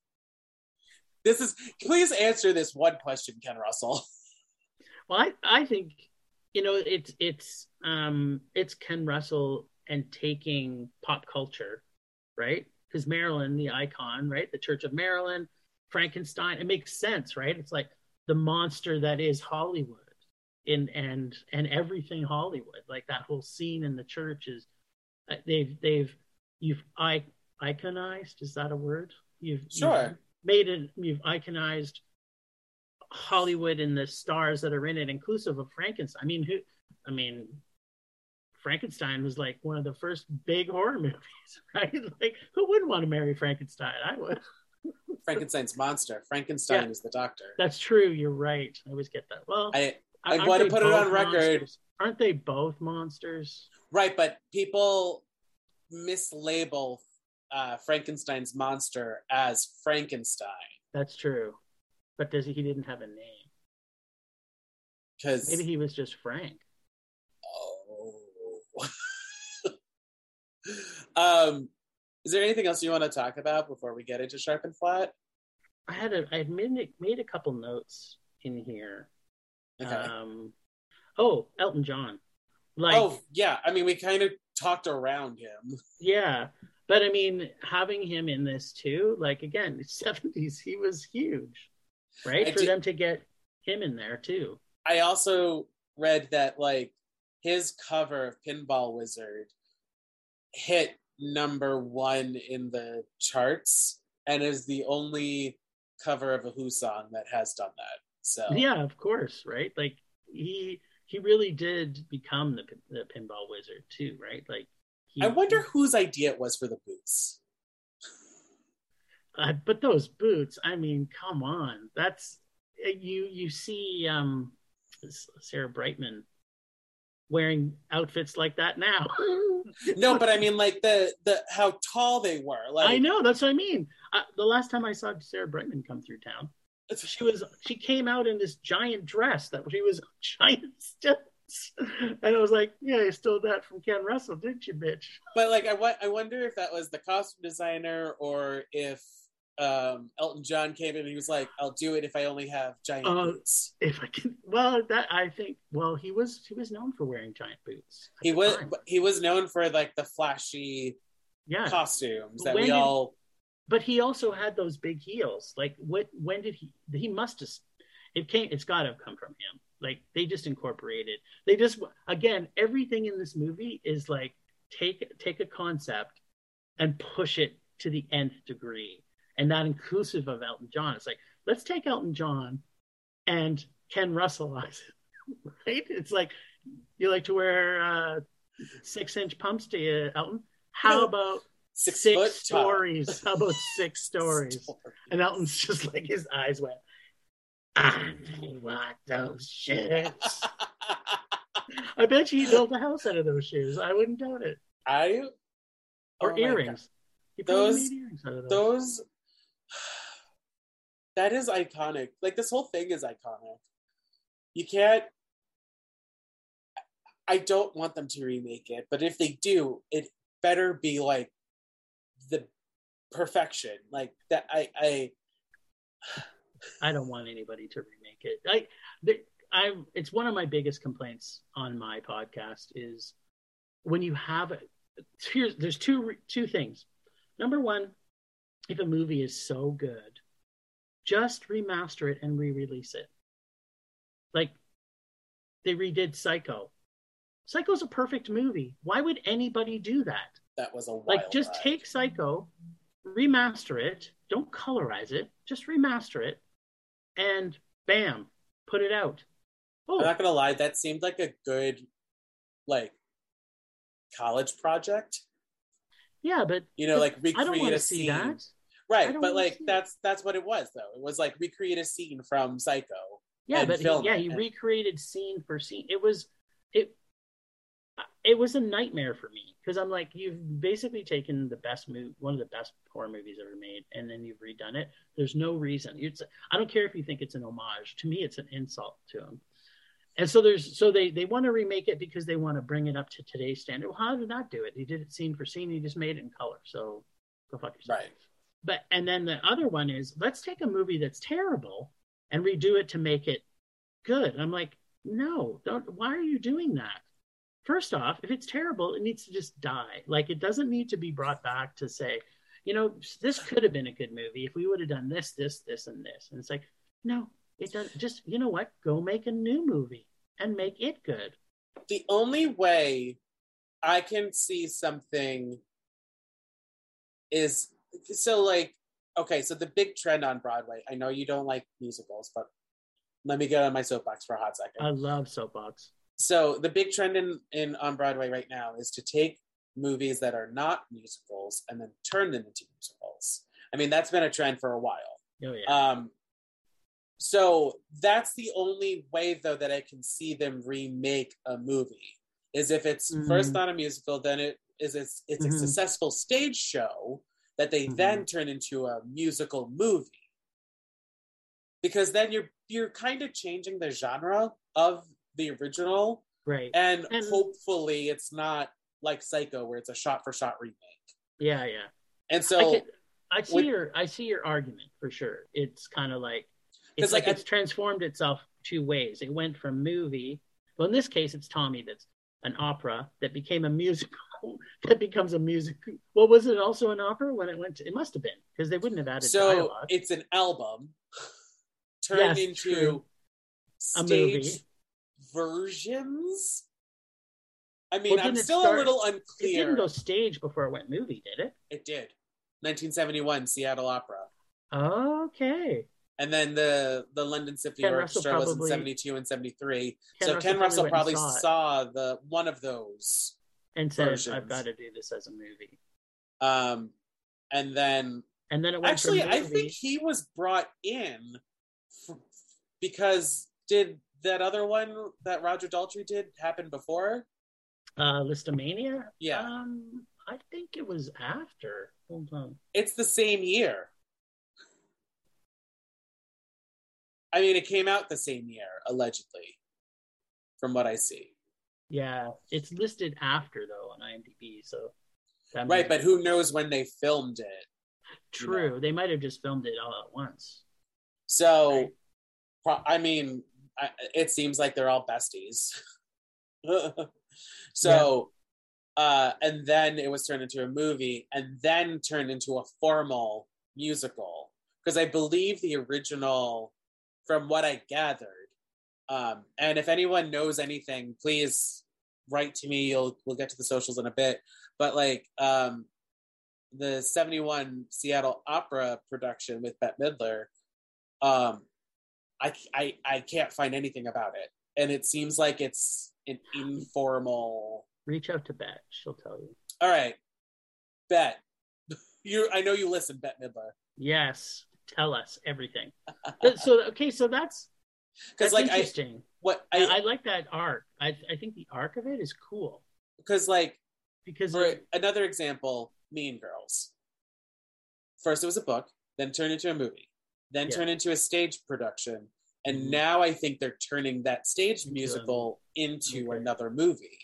This is. Please answer this one question, Ken Russell. Well, I, I think you know it's it's um it's Ken Russell and taking pop culture, right? Because Marilyn, the icon, right? The Church of Marilyn, Frankenstein. It makes sense, right? It's like the monster that is Hollywood, in and and everything Hollywood. Like that whole scene in the church is uh, they've they've you've I, iconized. Is that a word? You've Sure. You've made it. You've iconized Hollywood and the stars that are in it, inclusive of Frankenstein. I mean, who? I mean, Frankenstein was like one of the first big horror movies, right? Like, who wouldn't want to marry Frankenstein? I would. Frankenstein's monster. Frankenstein Yeah. is the doctor. That's true. You're right. I always get that. Well, I I aren't wanna put it on record. monsters? Aren't they both monsters? Right, but people mislabel uh, Frankenstein's monster as Frankenstein That's true. But does he, he didn't have a name? because Maybe he was just Frank. oh. um, is there anything else you want to talk about before we get into Sharp and Flat? I had a I had made made a couple notes in here. Okay. Um, oh, Elton John. Like, oh yeah, I mean we kind of talked around him. yeah, but I mean, having him in this too, like again, seventies, he was huge, right? I For them to get him in there too. I also read that like his cover of Pinball Wizard hit number one in the charts and is the only cover of a Who song that has done that. So Yeah, of course, right? Like he he really did become the the pinball wizard too, right? Like he, I wonder whose idea it was for the boots. Uh, but those boots, I mean, come on, that's uh, you. You see, um, Sarah Brightman wearing outfits like that now. No, but I mean like the the how tall they were. Like I know that's what I mean. Uh, the last time I saw Sarah Brightman come through town, she was she came out in this giant dress that she was giant stilts, and I was like, yeah, you stole that from Ken Russell, didn't you, bitch? But like I wa- I wonder if that was the costume designer or if um Elton John came in and he was like, I'll do it if I only have giant Uh, boots. If I can, well, that I think, well, he was he was known for wearing giant boots. He was time. he was known for like the flashy yeah, costumes that When we all but he also had those big heels. Like, what? When did he? He must have. It came. It's got to have come from him. Like they just incorporated. They just again everything in this movie is like take take a concept and push it to the nth degree, and not inclusive of Elton John. It's like let's take Elton John and Ken Russellize it, right? It's like you like to wear uh, six inch pumps to you, Elton. How No. about six, six stories? How about six stories? And Elton's just like his eyes went. Ah, I want those shoes. I bet you he built a house out of those shoes. I wouldn't doubt it. I Or oh earrings. Those- earrings those. Those that is iconic. Like this whole thing is iconic. You can't I don't want them to remake it, but if they do, it better be like the perfection. Like that I I I don't want anybody to remake it. I, the, I, it's one of my biggest complaints on my podcast is when you have. Here's there's two two things. Number one, if a movie is so good, just remaster it and re-release it. Like they redid Psycho. Psycho's a perfect movie. Why would anybody do that? That was a like just ride. take psycho remaster it don't colorize it just remaster it and bam put it out Oh. I'm not gonna lie, that seemed like a good like college project. yeah but You know, like i don't recreate a scene. that right, but like that's that's what it was though. It was like recreate a scene from Psycho. Yeah, but he, yeah, it. he recreated scene for scene. It was it it was a nightmare for me because I'm like, you've basically taken the best movie, one of the best horror movies ever made, and then you've redone it. There's no reason. It's I don't care if you think it's an homage. To me, it's an insult to him. And so there's so they they want to remake it because they want to bring it up to today's standard. Well, how did not do it? He did it scene for scene. He just made it in color. So go fuck yourself. Right. But and then the other one is let's take a movie that's terrible and redo it to make it good. I'm like, no, don't. Why are you doing that? First off, if it's terrible, it needs to just die. Like it doesn't need to be brought back to say, you know, this could have been a good movie if we would have done this, this, this, and this. And it's like, no, it doesn't. Just you know what? Go make a new movie and make it good. The only way I can see something is so like okay, so the big trend on Broadway. I know you don't like musicals, but let me get on my soapbox for a hot second. I love soapbox. So the big trend in, in on Broadway right now is to take movies that are not musicals and then turn them into musicals. I mean, that's been a trend for a while. Oh yeah. Um, so that's the only way, though, that I can see them remake a movie is if it's Mhm. first not a musical, then it is it's, it's Mhm. a successful stage show that they Mhm. then turn into a musical movie. Because then you're you're kind of changing the genre of the original, Right. and, And- hopefully it's not like Psycho where it's a shot for shot remake. Yeah, yeah. And so I, can, I see with- your I see your argument for sure. It's kind of like it's like, like, it's transformed itself two ways. It went from movie. Well, in this case, it's Tommy that's an opera that became a musical that becomes a music. Well, was it also an opera when it went? To, it must have been because they wouldn't have added so dialogue. it's an album turned Yes, into true. A stage movie. Versions. I mean, Well, I'm still start- a little unclear. it didn't go stage before it went movie, did it? It did. 1971 Seattle Opera. Okay. And then the the London Symphony Ken Orchestra was in 72 and 73. Ken so Russell Ken Russell probably probably saw saw the one of those. And said, versions. "I've got to do this as a movie." Um and then And then it went actually I think he was brought in because did that other one that Roger Daltrey did happen before? Uh, Lisztomania? Yeah. Um, I think it was after. Hold on. It's the same year. I mean, it came out the same year, allegedly, from what I see. Yeah, it's listed after though on IMDb. So Right, but who knows when they filmed it? true. They might have just filmed it all at once. So, Right. pro- I mean, I, it seems like they're all besties. so, uh, and then it was turned into a movie, and then turned into a formal musical. Because I believe the original, from what I gathered, um, and if anyone knows anything, please write to me. You'll we'll get to the socials in a bit. But like um, the '71 Seattle Opera production with Bette Midler, um, I, I I can't find anything about it, and it seems like it's an informal. Reach out to Bette; she'll tell you. All right, Bette, you I know you listen, Bette Midler, Yes, tell us everything. So okay, so that's because that's like I interesting. what I, I I like that arc. I I think the arc of it is cool because like because For it, another example, Mean Girls. First, it was a book, then turned into a movie, then Yeah. turned into a stage production, and Mhm. now I think they're turning that stage musical into Okay. another movie.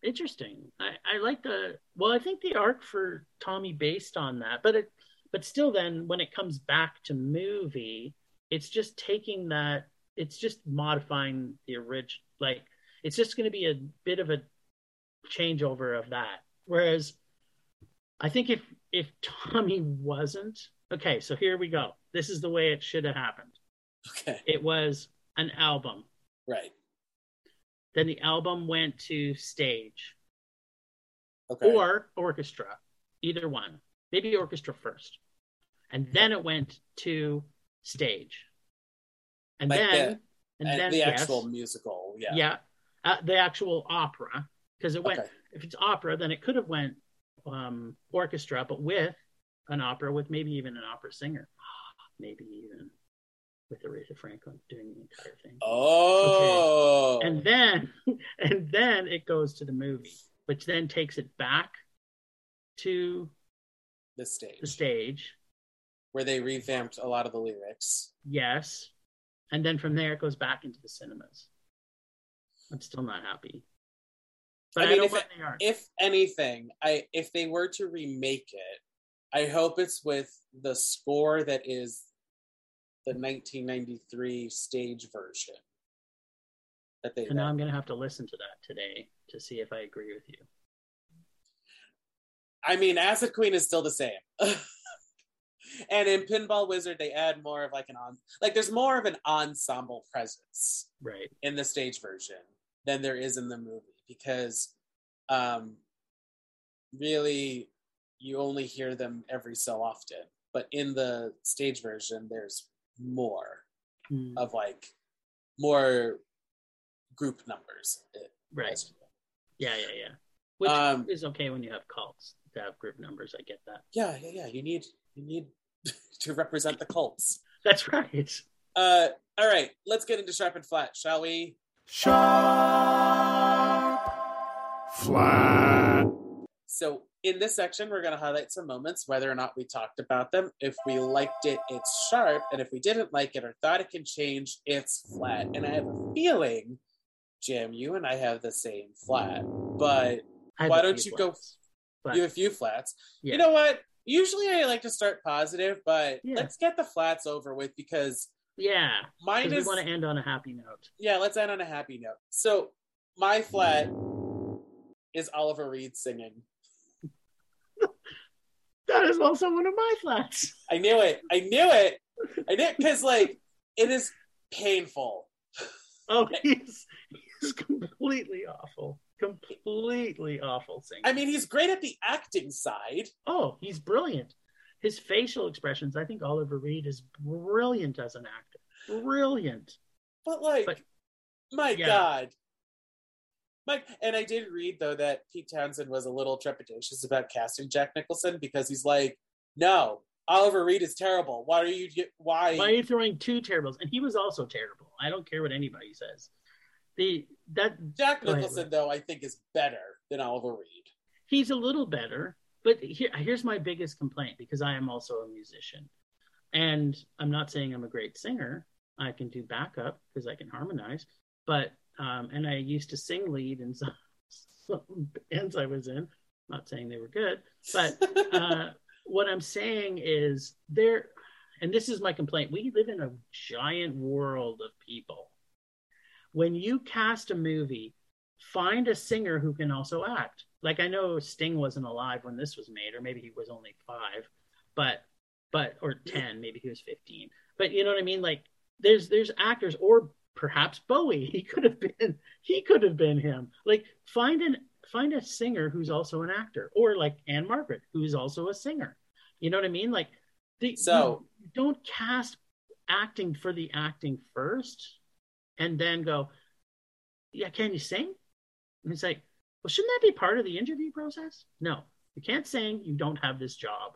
interesting. I, I like the well. I think the arc for Tommy based on that, but it but still, then when it comes back to movie, it's just taking that. It's just modifying the original. Like it's just going to be a bit of a changeover of that. Whereas I think if if Tommy wasn't okay, so here we go. This is the way it should have happened. Okay, It was an album. right. Then the album went to stage. Okay, or orchestra, either one. Maybe orchestra first, and then it went to stage, and Like then the- and and then the yes, actual musical, yeah. yeah, uh, the actual opera because it went. Okay. If it's opera, then it could have went um, orchestra, but with an opera with maybe even an opera singer, maybe even with Aretha Franklin doing the entire thing. Oh, And then and then it goes to the movie, which then takes it back to the stage the stage. where they revamped a lot of the lyrics. Yes. And then from there it goes back into the cinemas. I'm still not happy. But I mean, know if what they are. If anything, I if they were to remake it, I hope it's with the score that is the 1993 stage version that they. and now I'm gonna have to listen to that today to see if I agree with you. I mean, Acid Queen is still the same. and in Pinball Wizard, they add more of like an on, like there's more of an ensemble presence Right. in the stage version than there is in the movie because, um, really, you only hear them every so often. But in the stage version, there's more Hmm. of like more group numbers. Right. Yeah, yeah, yeah. Which Um, is okay when you have cults to have group numbers. I get that. Yeah, yeah, yeah. You need you need to represent the cults. That's right. Uh, all right, let's get into sharp and flat, shall we? Sharp, flat. So, in this section, we're going to highlight some moments, whether or not we talked about them. If we liked it, it's sharp, and if we didn't like it or thought it can change, it's flat. And I have a feeling, Jim, you and I have the same flat, but Why don't you go- flats. You have a few flats. yeah. You know what? Usually, I like to start positive, but Yeah. let's get the flats over with because yeah. mine Because we is want to end on a happy note. yeah, let's end on a happy note. So my flat is Oliver Reed singing. That is also one of my flats. I knew it. I knew it. I knew because like it is painful. Oh, he's he's completely awful. Completely awful singer. I mean, he's great at the acting side. oh, he's brilliant. His facial expressions, I think Oliver Reed is brilliant as an actor. Brilliant. But like, But- my yeah. God. My, and I did read though that Pete Townshend was a little trepidatious about casting Jack Nicholson because he's like, no, Oliver Reed is terrible. Why are you? Why? Why are you throwing two terribles? And he was also terrible. I don't care what anybody says. The that Jack Go ahead, Nicholson though I think is better than Oliver Reed. he's a little better, but here, here's my biggest complaint because I am also a musician, and I'm not saying I'm a great singer. I can do backup because I can harmonize, but um, and I used to sing lead in some, some bands I was in. Not saying they were good, but uh, what I'm saying is there, and this is my complaint. We live in a giant world of people. When you cast a movie, find a singer who can also act. Like I know Sting wasn't alive when this was made, or maybe he was only five, but but or ten, maybe he was fifteen. But you know what I mean? Like there's there's actors, or perhaps Bowie. He could have been he could have been him. Like find an find a singer who's also an actor, or like Ann-Margret, who's also a singer. You know what I mean? Like the, So- you don't cast acting for the acting first, and then go, yeah, can you sing? And it's like, well, shouldn't that be part of the interview process? No, you can't sing. You don't have this job.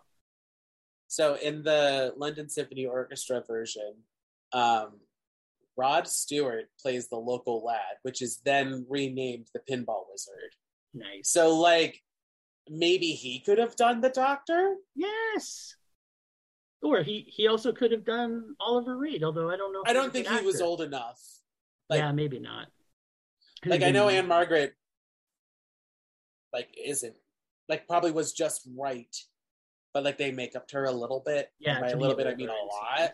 So in the London Symphony Orchestra version, um, Rod Stewart plays the local lad, which is then renamed the Pinball Wizard. Nice. So like maybe he could have done the Doctor. Yes. Or he he also could have done Oliver Reed, although I don't know. I don't think he was old enough. like- yeah, maybe not. Like I know Anne Margaret, like isn't like probably was just right, but like they make up to her a little bit. Yeah, by a little bit I mean a lot.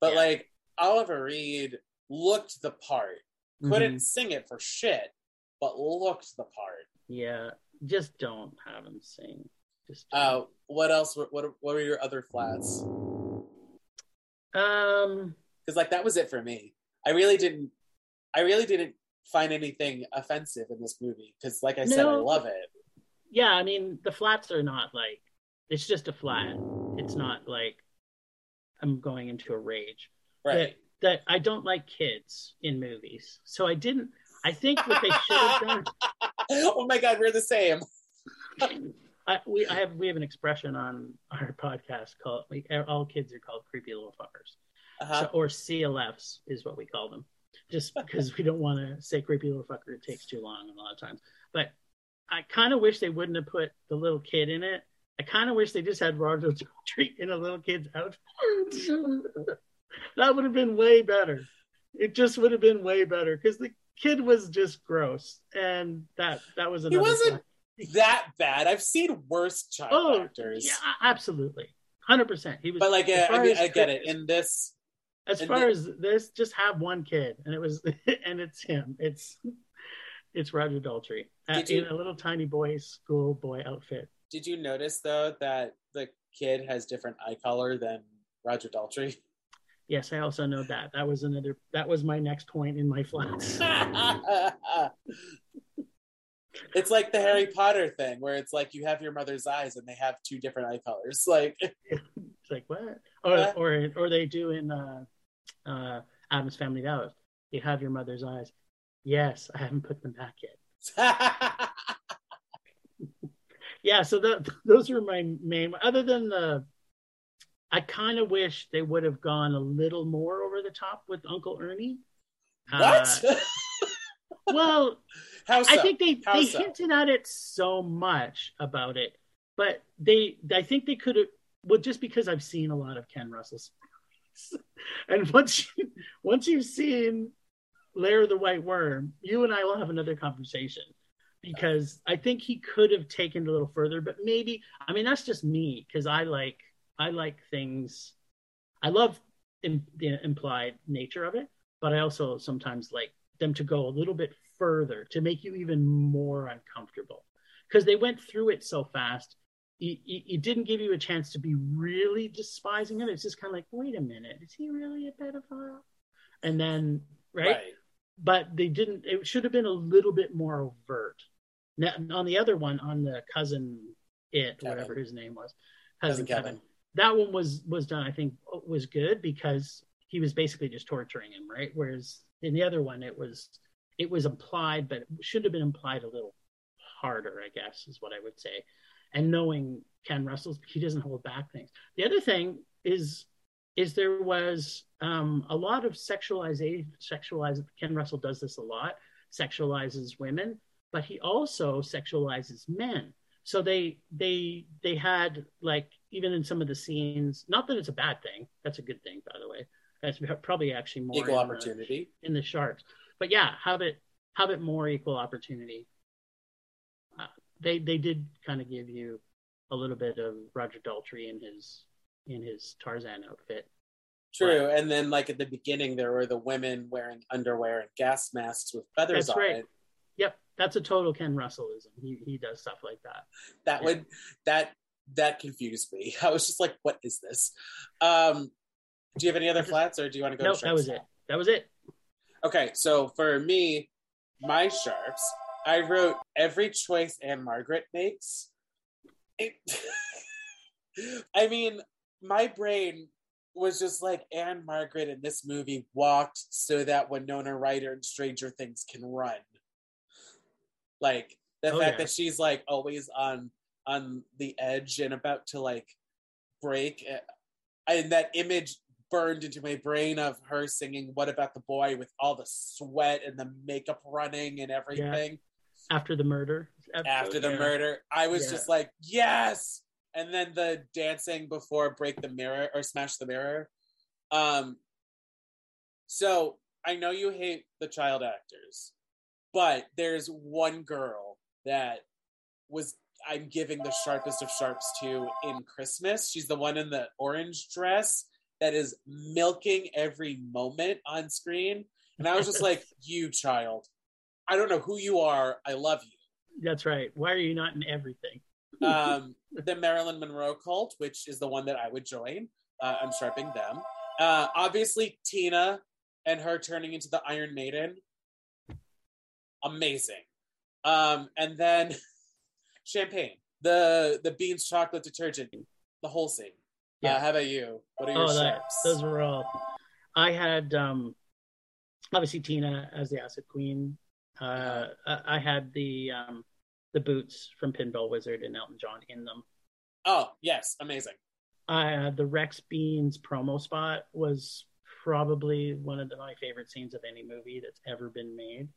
But Yeah. like Oliver Reed looked the part, couldn't sing it for shit, but looked the part. Yeah, just don't have him sing. Just Uh, what else? What what, what were your other flats? um, Because like that was it for me. I really didn't. I really didn't find anything offensive in this movie because, like I said, I love it. yeah, I mean the flats are not like it's just a flat. It's not like I'm going into a rage. Right. That, that I don't like kids in movies, so I didn't. I think what they should have done. oh my god, we're the same. I, we I have we have an expression on our podcast called we, all kids are called creepy little fuckers, Uh-huh. so, or CLFs is what we call them, just because we don't want to say creepy little fucker. It takes too long a lot of times. But I kind of wish they wouldn't have put the little kid in it. I kind of wish they just had Roger Daltrey in a little kid's outfit. that would have been way better. It just would have been way better because the kid was just gross, and that that was another. He wasn't that bad. I've seen worse child Oh, actors. Yeah, absolutely, hundred percent. He was. But like, uh, I mean, I get it. In this, as far as this, just have one kid, and it was, and it's him. It's it's Roger Daltrey uh, Did you- in a little tiny boy school boy outfit. did you notice though that the kid has different eye color than Roger Daltrey? Yes, I also know that. That was another. That was my next point in my flats. it's like the Harry Potter thing, where it's like you have your mother's eyes and they have two different eye colors. Like, It's like what? Or What? or or they do in uh, uh, Addams Family Values. You have your mother's eyes. Yes, I haven't put them back yet. yeah so that those are my main other than the i kind of wish they would have gone a little more over the top with uncle ernie what? Uh, well How so? i think they How they so? hinted at it so much about it but they i think they could have well just because i've seen a lot of ken russell's and once you once you've seen lair of the white worm you and i will have another conversation because I think he could have taken it a little further, but maybe I mean that's just me because I like I like things. I love in, the implied nature of it, but I also sometimes like them to go a little bit further to make you even more uncomfortable because they went through it so fast. It, it, it didn't give you a chance to be really despising him. It's just kind of like, wait a minute, is he really a pedophile? And then, right? right. but they didn't it should have been a little bit more overt now on the other one on the cousin it Kevin. whatever his name was Cousin cousin, Kevin. kevin. That one was was done i think was good because he was basically just torturing him right? Whereas in the other one it was it was implied but it should have been implied a little harder i guess is what i would say. And knowing ken russell's he doesn't hold back things. The other thing is is there was um, a lot of sexualization sexualize ken russell does this a lot sexualizes women but he also sexualizes men. So they they they had like even in some of the scenes not that it's a bad thing that's a good thing by the way that's probably actually more Equal in the- opportunity. in the sharks but yeah have it have it more equal opportunity uh, they they did kind of give you a little bit of roger daltrey in his in his tarzan outfit True. And then, like at the beginning, there were the women wearing underwear and gas masks with feathers That's on right. it. Yep, that's a total Ken Russellism. He he does stuff like that. That Yeah. would that that confused me. I was just like, "What is this?" Um, do you have any other flats, or do you want to go? No, to that was it. That was it. Okay, so for me, my sharps, I wrote every choice Ann-Margret makes. It, I mean, my brain was just like Ann-Margret in this movie walked so that Winona Ryder and Stranger Things can run. Like the Oh, fact yeah. that she's like always on on the edge and about to like break, eh, and that image burned into my brain of her singing "What About the Boy" with all the sweat and the makeup running and everything After the murder. after the Yeah. murder. I was Yeah. just like, yes. And then the dancing before break the mirror or smash the mirror. Um so I know you hate the child actors, but there's one girl that was I'm giving the sharpest of sharps to in Christmas. She's the one in the orange dress that is milking every moment on screen. And I was just like, you child. I don't know who you are. I love you. That's right. Why are you not in everything? um, the Marilyn Monroe cult, which is the one that I would join. Uh, I'm sharping them. Uh, obviously, Tina and her turning into the Iron Maiden, amazing. Um, and then champagne, the the beans chocolate detergent, the whole scene. Yeah. Uh, how about you? What are your Oh, that, those were all. I had um, obviously Tina as the Acid Queen. Uh, I I had the um, the boots from Pinball Wizard and Elton John in them. Oh yes, amazing. Uh, the Rex Beans promo spot was probably one of the, my favorite scenes of any movie that's ever been made,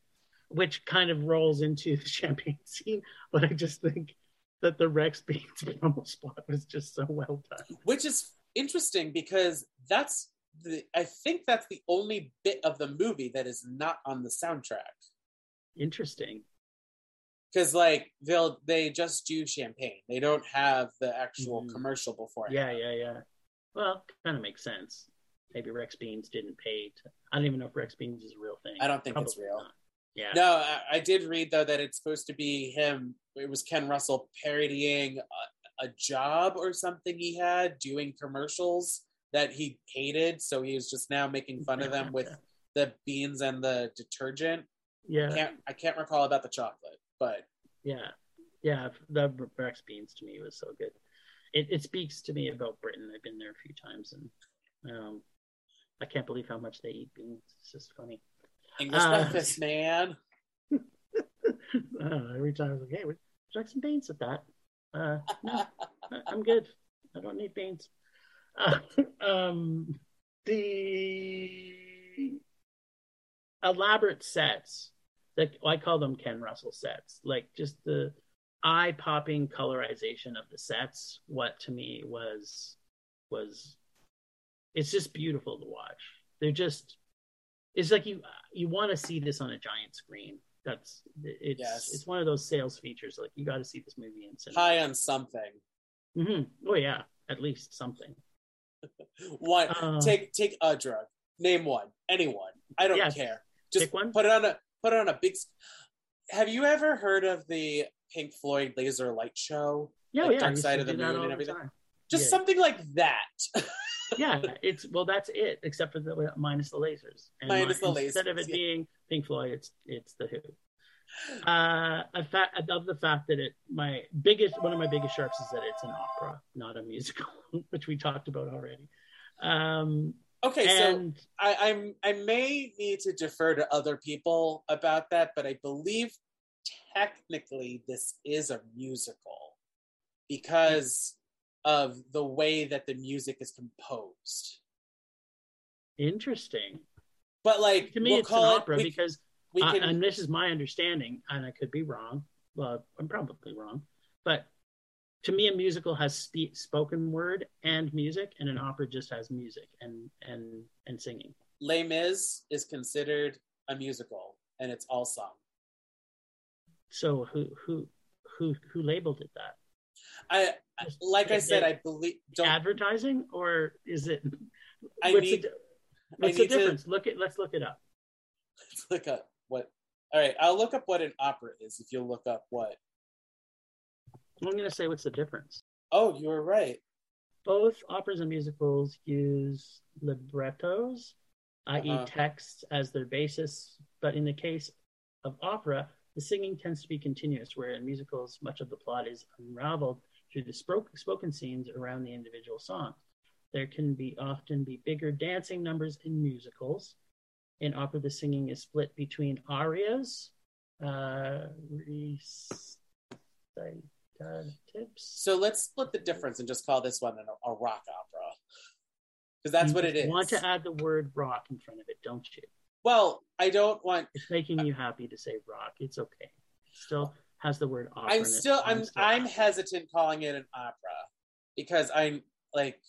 which kind of rolls into the champagne scene. But I just think that the Rex Beans promo spot was just so well done. Which is interesting because that's the I think that's the only bit of the movie that is not on the soundtrack. Interesting. Because like they'll they just do champagne. They don't have the actual Mhm. commercial before. Yeah, yeah, yeah. Well, kind of makes sense. Maybe Rex Beans didn't pay. To, I don't even know if Rex Beans is a real thing. I don't think it's real. not. Yeah. No, I, I did read though that it's supposed to be him. It was Ken Russell parodying a, a job or something he had doing commercials that he hated. So he was just now making fun of them with the beans and the detergent. Yeah, Can't I can't recall about the chocolate, but yeah, yeah. The Rex Beans to me was so good. It it speaks to me about Britain. I've been there a few times, and um, I can't believe how much they eat beans. It's just funny. English Uh, breakfast, man. uh, every time I was like, "Hey, would you like some beans with that?" Uh, no, I'm good. I don't need beans. Uh, um, the elaborate sets, like I call them Ken Russell sets, like just the eye-popping colorization of the sets. What to me was was it's just beautiful to watch. They're just it's like you you want to see this on a giant screen. That's it's Yes. it's one of those sales features. Like you got to see this movie in cinema. High on something. hmm Oh yeah, at least something. One Uh, take take a drug. Name one. Anyone. I don't Yeah, care. Just one. put it on a put it on a big. Have you ever heard of the Pink Floyd laser light show? Yeah, like yeah. Dark Side of the Moon and everything? Just Yeah. something like that. yeah, it's well, that's it, except for the minus the lasers. And Minus the Instead of it yeah. being Pink Floyd, it's it's the Who. Uh, I, fa- I love the fact that it my biggest one of my biggest sharps is that it's an opera, not a musical, which we talked about already. Um, Okay, so I, I'm I may need to defer to other people about that, but I believe technically this is a musical because of the way that the music is composed. interesting But like to me, we'll it's an call it opera we, because we Uh, can and this is my understanding, and I could be wrong. Well, I'm probably wrong, but to me, a musical has spe- spoken word and music, and an opera just has music and and and singing. Les Mis is considered a musical and it's all song. So who who who who labeled it that? I like I said, I believe don't Advertising, or is it? I what's need the, what's the need to- difference? Look at let's look it up. Let's look up what all right, I'll look up what an opera is if you'll look up what I'm going to say what's the difference. Oh, you were right. both operas and musicals use librettos, i.e., Uh-huh. texts, as their basis. But in the case of opera, the singing tends to be continuous, where in musicals, much of the plot is unraveled through the spoken scenes around the individual songs. There can be often be bigger dancing numbers in musicals. In opera, the singing is split between arias, uh, recitatives. So let's split the difference and just call this one an, a rock opera. Because that's You what it is. Want to add the word rock in front of it, don't you? well, I don't want It's making you happy to say rock. It's okay. Still has the word opera. I'm still I'm still I'm hesitant calling it an opera because I'm like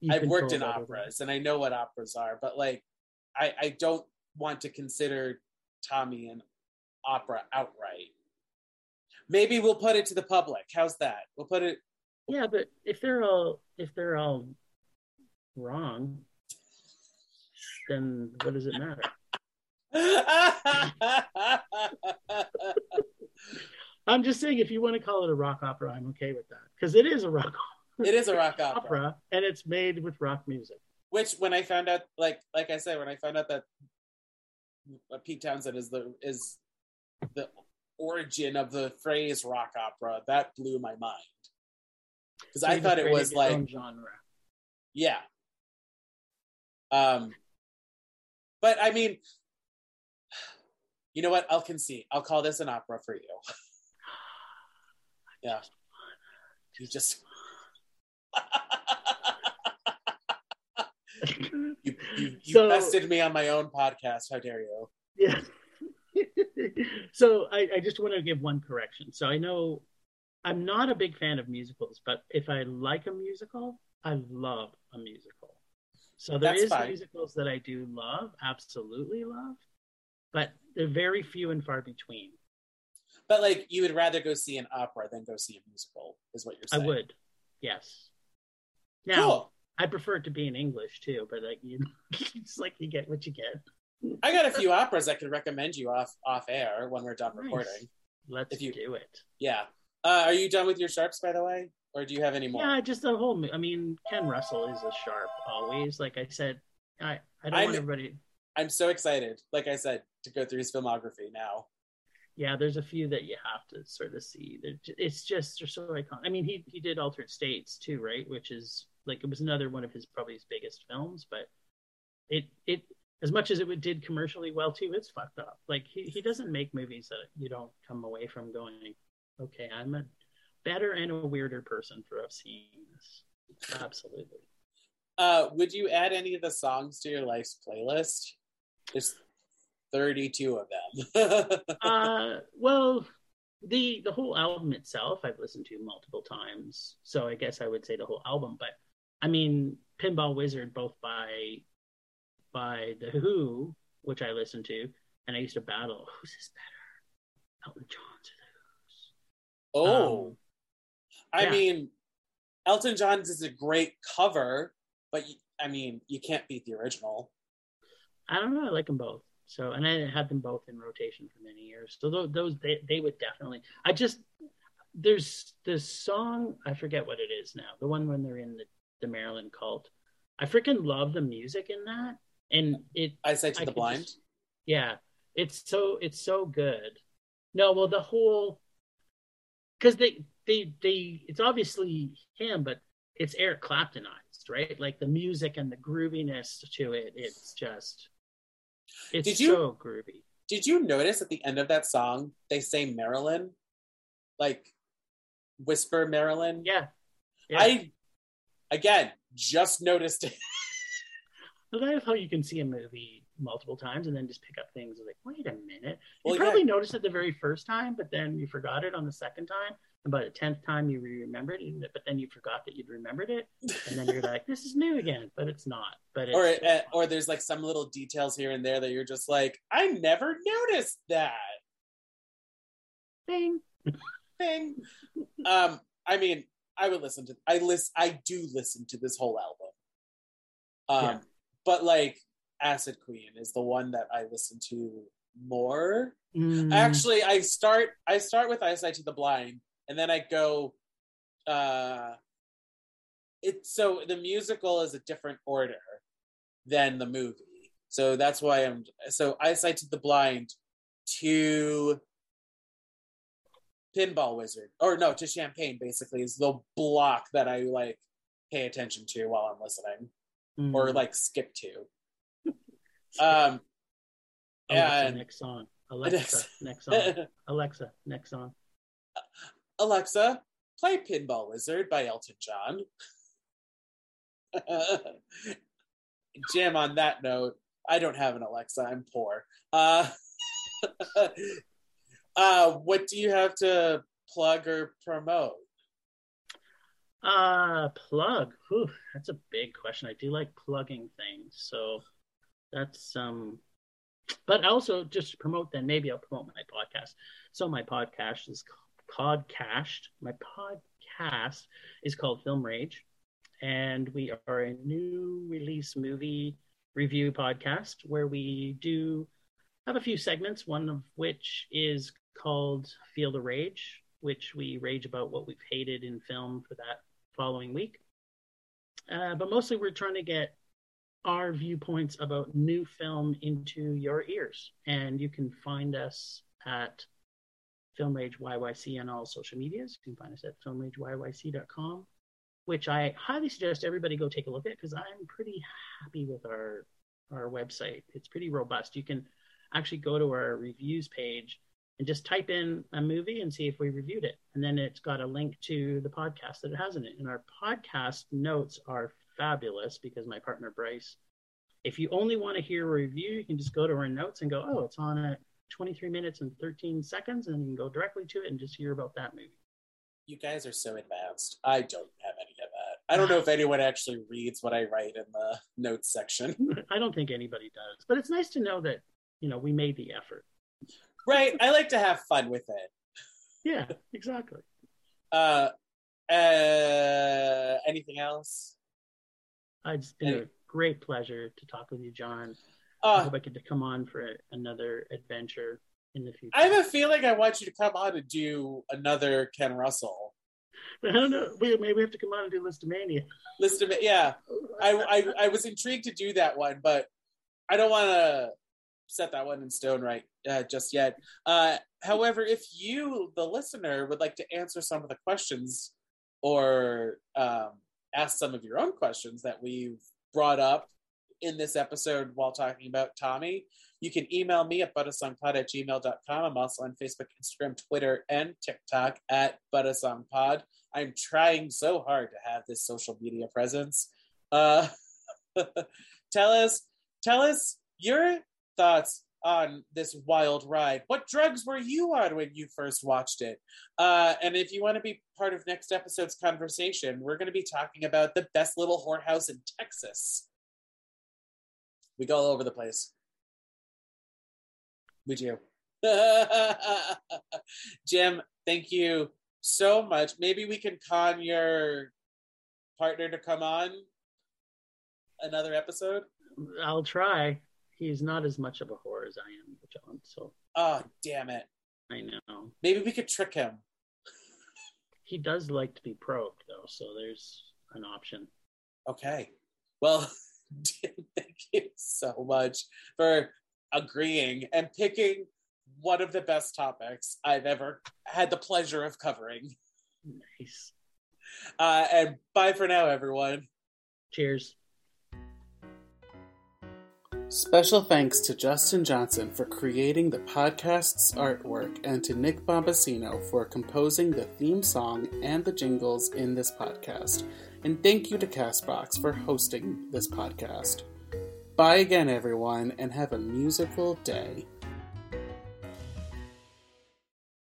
You I've worked in operas and I know what operas are, but like I I don't want to consider Tommy an opera outright. Maybe we'll put it to the public. How's that? We'll put it it. Yeah, but if they're all if they're all wrong, then what does it matter? I'm just saying, if you want to call it a rock opera, I'm okay with that because it is a rock it is a rock opera. opera and it's made with rock music. Which when I found out like like I said, when I found out that Pete Townshend is the is the origin of the phrase rock opera, that blew my mind. Because So I thought it was like genre. Yeah. Um but I mean You know what? I'll concede. I'll call this an opera for you. yeah. You just. you you, you So- bested me on my own podcast. How dare you? Yeah. so I, I just want to give one correction. So I know I'm not a big fan of musicals, but if I like a musical, I love a musical. So there That's is fine. musicals that I do love, absolutely love, but they're very few and far between. But like, you would rather go see an opera than go see a musical, is what you're saying. I would, yes. Now Cool. I prefer it to be in English too, but like you, it's like you get what you get. I got a few operas I could recommend you off off air when we're done Nice. recording. Let's If you- do it. Yeah. Uh, are you done with your sharps, by the way, or do you have any more? Yeah, just the whole. I mean, Ken Russell is a sharp always. Like I said, I I don't I'm- want everybody. I'm so excited, like I said, to go through his filmography now. Yeah, there's a few that you have to sort of see. They're It's just they're so iconic. I mean, he he did Altered States too, right? Which is like it was another one of his probably his biggest films, but it it as much as it did commercially well too, it's fucked up. Like he he doesn't make movies that you don't come away from going, okay, I'm a better and a weirder person for seeing this. Absolutely. Uh, would you add any of the songs to your life's playlist? There's 32 of them. uh well the the whole album itself i've listened to multiple times so i guess i would say the whole album but i mean pinball wizard both by by the who which i listened to and i used to battle who's this better elton john's or the who's oh, Um, I yeah. mean, Elton John's is a great cover, but I mean, you can't beat the original. I don't know i like them both. So and i had them both in rotation for many years. So those, those they, they would definitely i just there's this song i forget what it is now the one when they're in the, the Marilyn cult. I freaking love the music in that and it I say to I the blind. just- yeah it's so it's so good. No well the whole because they they they it's obviously him but it's eric claptonized right? Like the music and the grooviness to it it's just it's Did you- so groovy Did you notice at the end of that song they say Marilyn, like whisper Marilyn? yeah, yeah. I again just noticed it. I love how you can see a movie multiple times and then just pick up things like, wait a minute. You Well, yeah. probably noticed it the very first time, but then you forgot it on the second time. By the tenth time, you remembered it, but then you forgot that you'd remembered it, and then you're like, "This is new again," but it's not. But it's or uh, or there's like some little details here and there that you're just like, I never noticed that Thing, thing. um, I mean, I would listen to I list I do listen to this whole album. Um, Yeah. but like Acid Queen is the one that I listen to more. Mm, Actually, I start I start with Eyesight to the Blind, and then I go. Uh, it's so the musical is a different order than the movie, so that's why I'm so Eyesight to the Blind to Pinball Wizard, or no, to Champagne. Basically, is the block that I like pay attention to while I'm listening, mm. or like skip to. Um, Alexa, and- next song. Alexa, next song. Alexa, next song. Alexa, play Pinball Wizard by Elton John. Jim, on that note, I don't have an Alexa. I'm poor. Uh, uh, what do you have to plug or promote? Uh, plug. Whew, that's a big question. I do like plugging things, so that's um. But also, just promote, then maybe I'll promote my podcast. So my podcast is Podcast. My podcast is called Film Rage, and we are a new release movie review podcast where we do have a few segments. One of which is called Feel the Rage, which we rage about what we've hated in film for that following week. Uh, but mostly, we're trying to get our viewpoints about new film into your ears. And you can find us at Film Rage YYC on all social medias. You can find us at filmrageyyc.com, which I highly suggest everybody go take a look at because I'm pretty happy with our our website. It's pretty robust. You can actually go to our reviews page and just type in a movie and see if we reviewed it. And then it's got a link to the podcast that it has in it. And our podcast notes are fabulous because my partner Bryce, if you only want to hear a review, you can just go to our notes and go, oh, it's on at 23 minutes and 13 seconds, and you can go directly to it and just hear about that movie. You guys are so advanced. I don't have any of that. I don't know if anyone actually reads what I write in the notes section. I don't think anybody does, but it's nice to know that you know we made the effort. Right. I like to have fun with it. Yeah, exactly. Uh, uh anything else? It's been a great pleasure to talk with you, John. I Uh, hope I get to come on for another adventure in the future. I have a feeling I want you to come on and do another Ken Russell. I don't know. We, maybe we have to come on and do Lisztomania. List of it. Yeah. I, I I was intrigued to do that one, but I don't want to set that one in stone right uh, just yet. Uh, however, if you, the listener, would like to answer some of the questions or um, ask some of your own questions that we've brought up in this episode while talking about Tommy, you can email me at buttersongpod at gmail.com. I'm also on Facebook, Instagram, Twitter, and TikTok at buttersongpod. I'm trying so hard to have this social media presence. Uh, tell us, tell us your thoughts on this wild ride. What drugs were you on when you first watched it? Uh, and if you want to be part of next episode's conversation, we're going to be talking about the best little whorehouse in Texas. We go all over the place. We do. Jim, thank you so much. Maybe we can con your partner to come on another episode. I'll try. He's not as much of a whore as I am, John. So Oh, damn it. I know Maybe we could trick him. he does like to be probed, though. So there's an option. Okay. Well, you so much for agreeing and picking one of the best topics I've ever had the pleasure of covering. Nice. Uh, and bye for now, everyone. Cheers. Special thanks to Justin Johnson for creating the podcast's artwork and to Nick Bombasino for composing the theme song and the jingles in this podcast. And thank you to Castbox for hosting this podcast. Bye again, everyone, and have a musical day.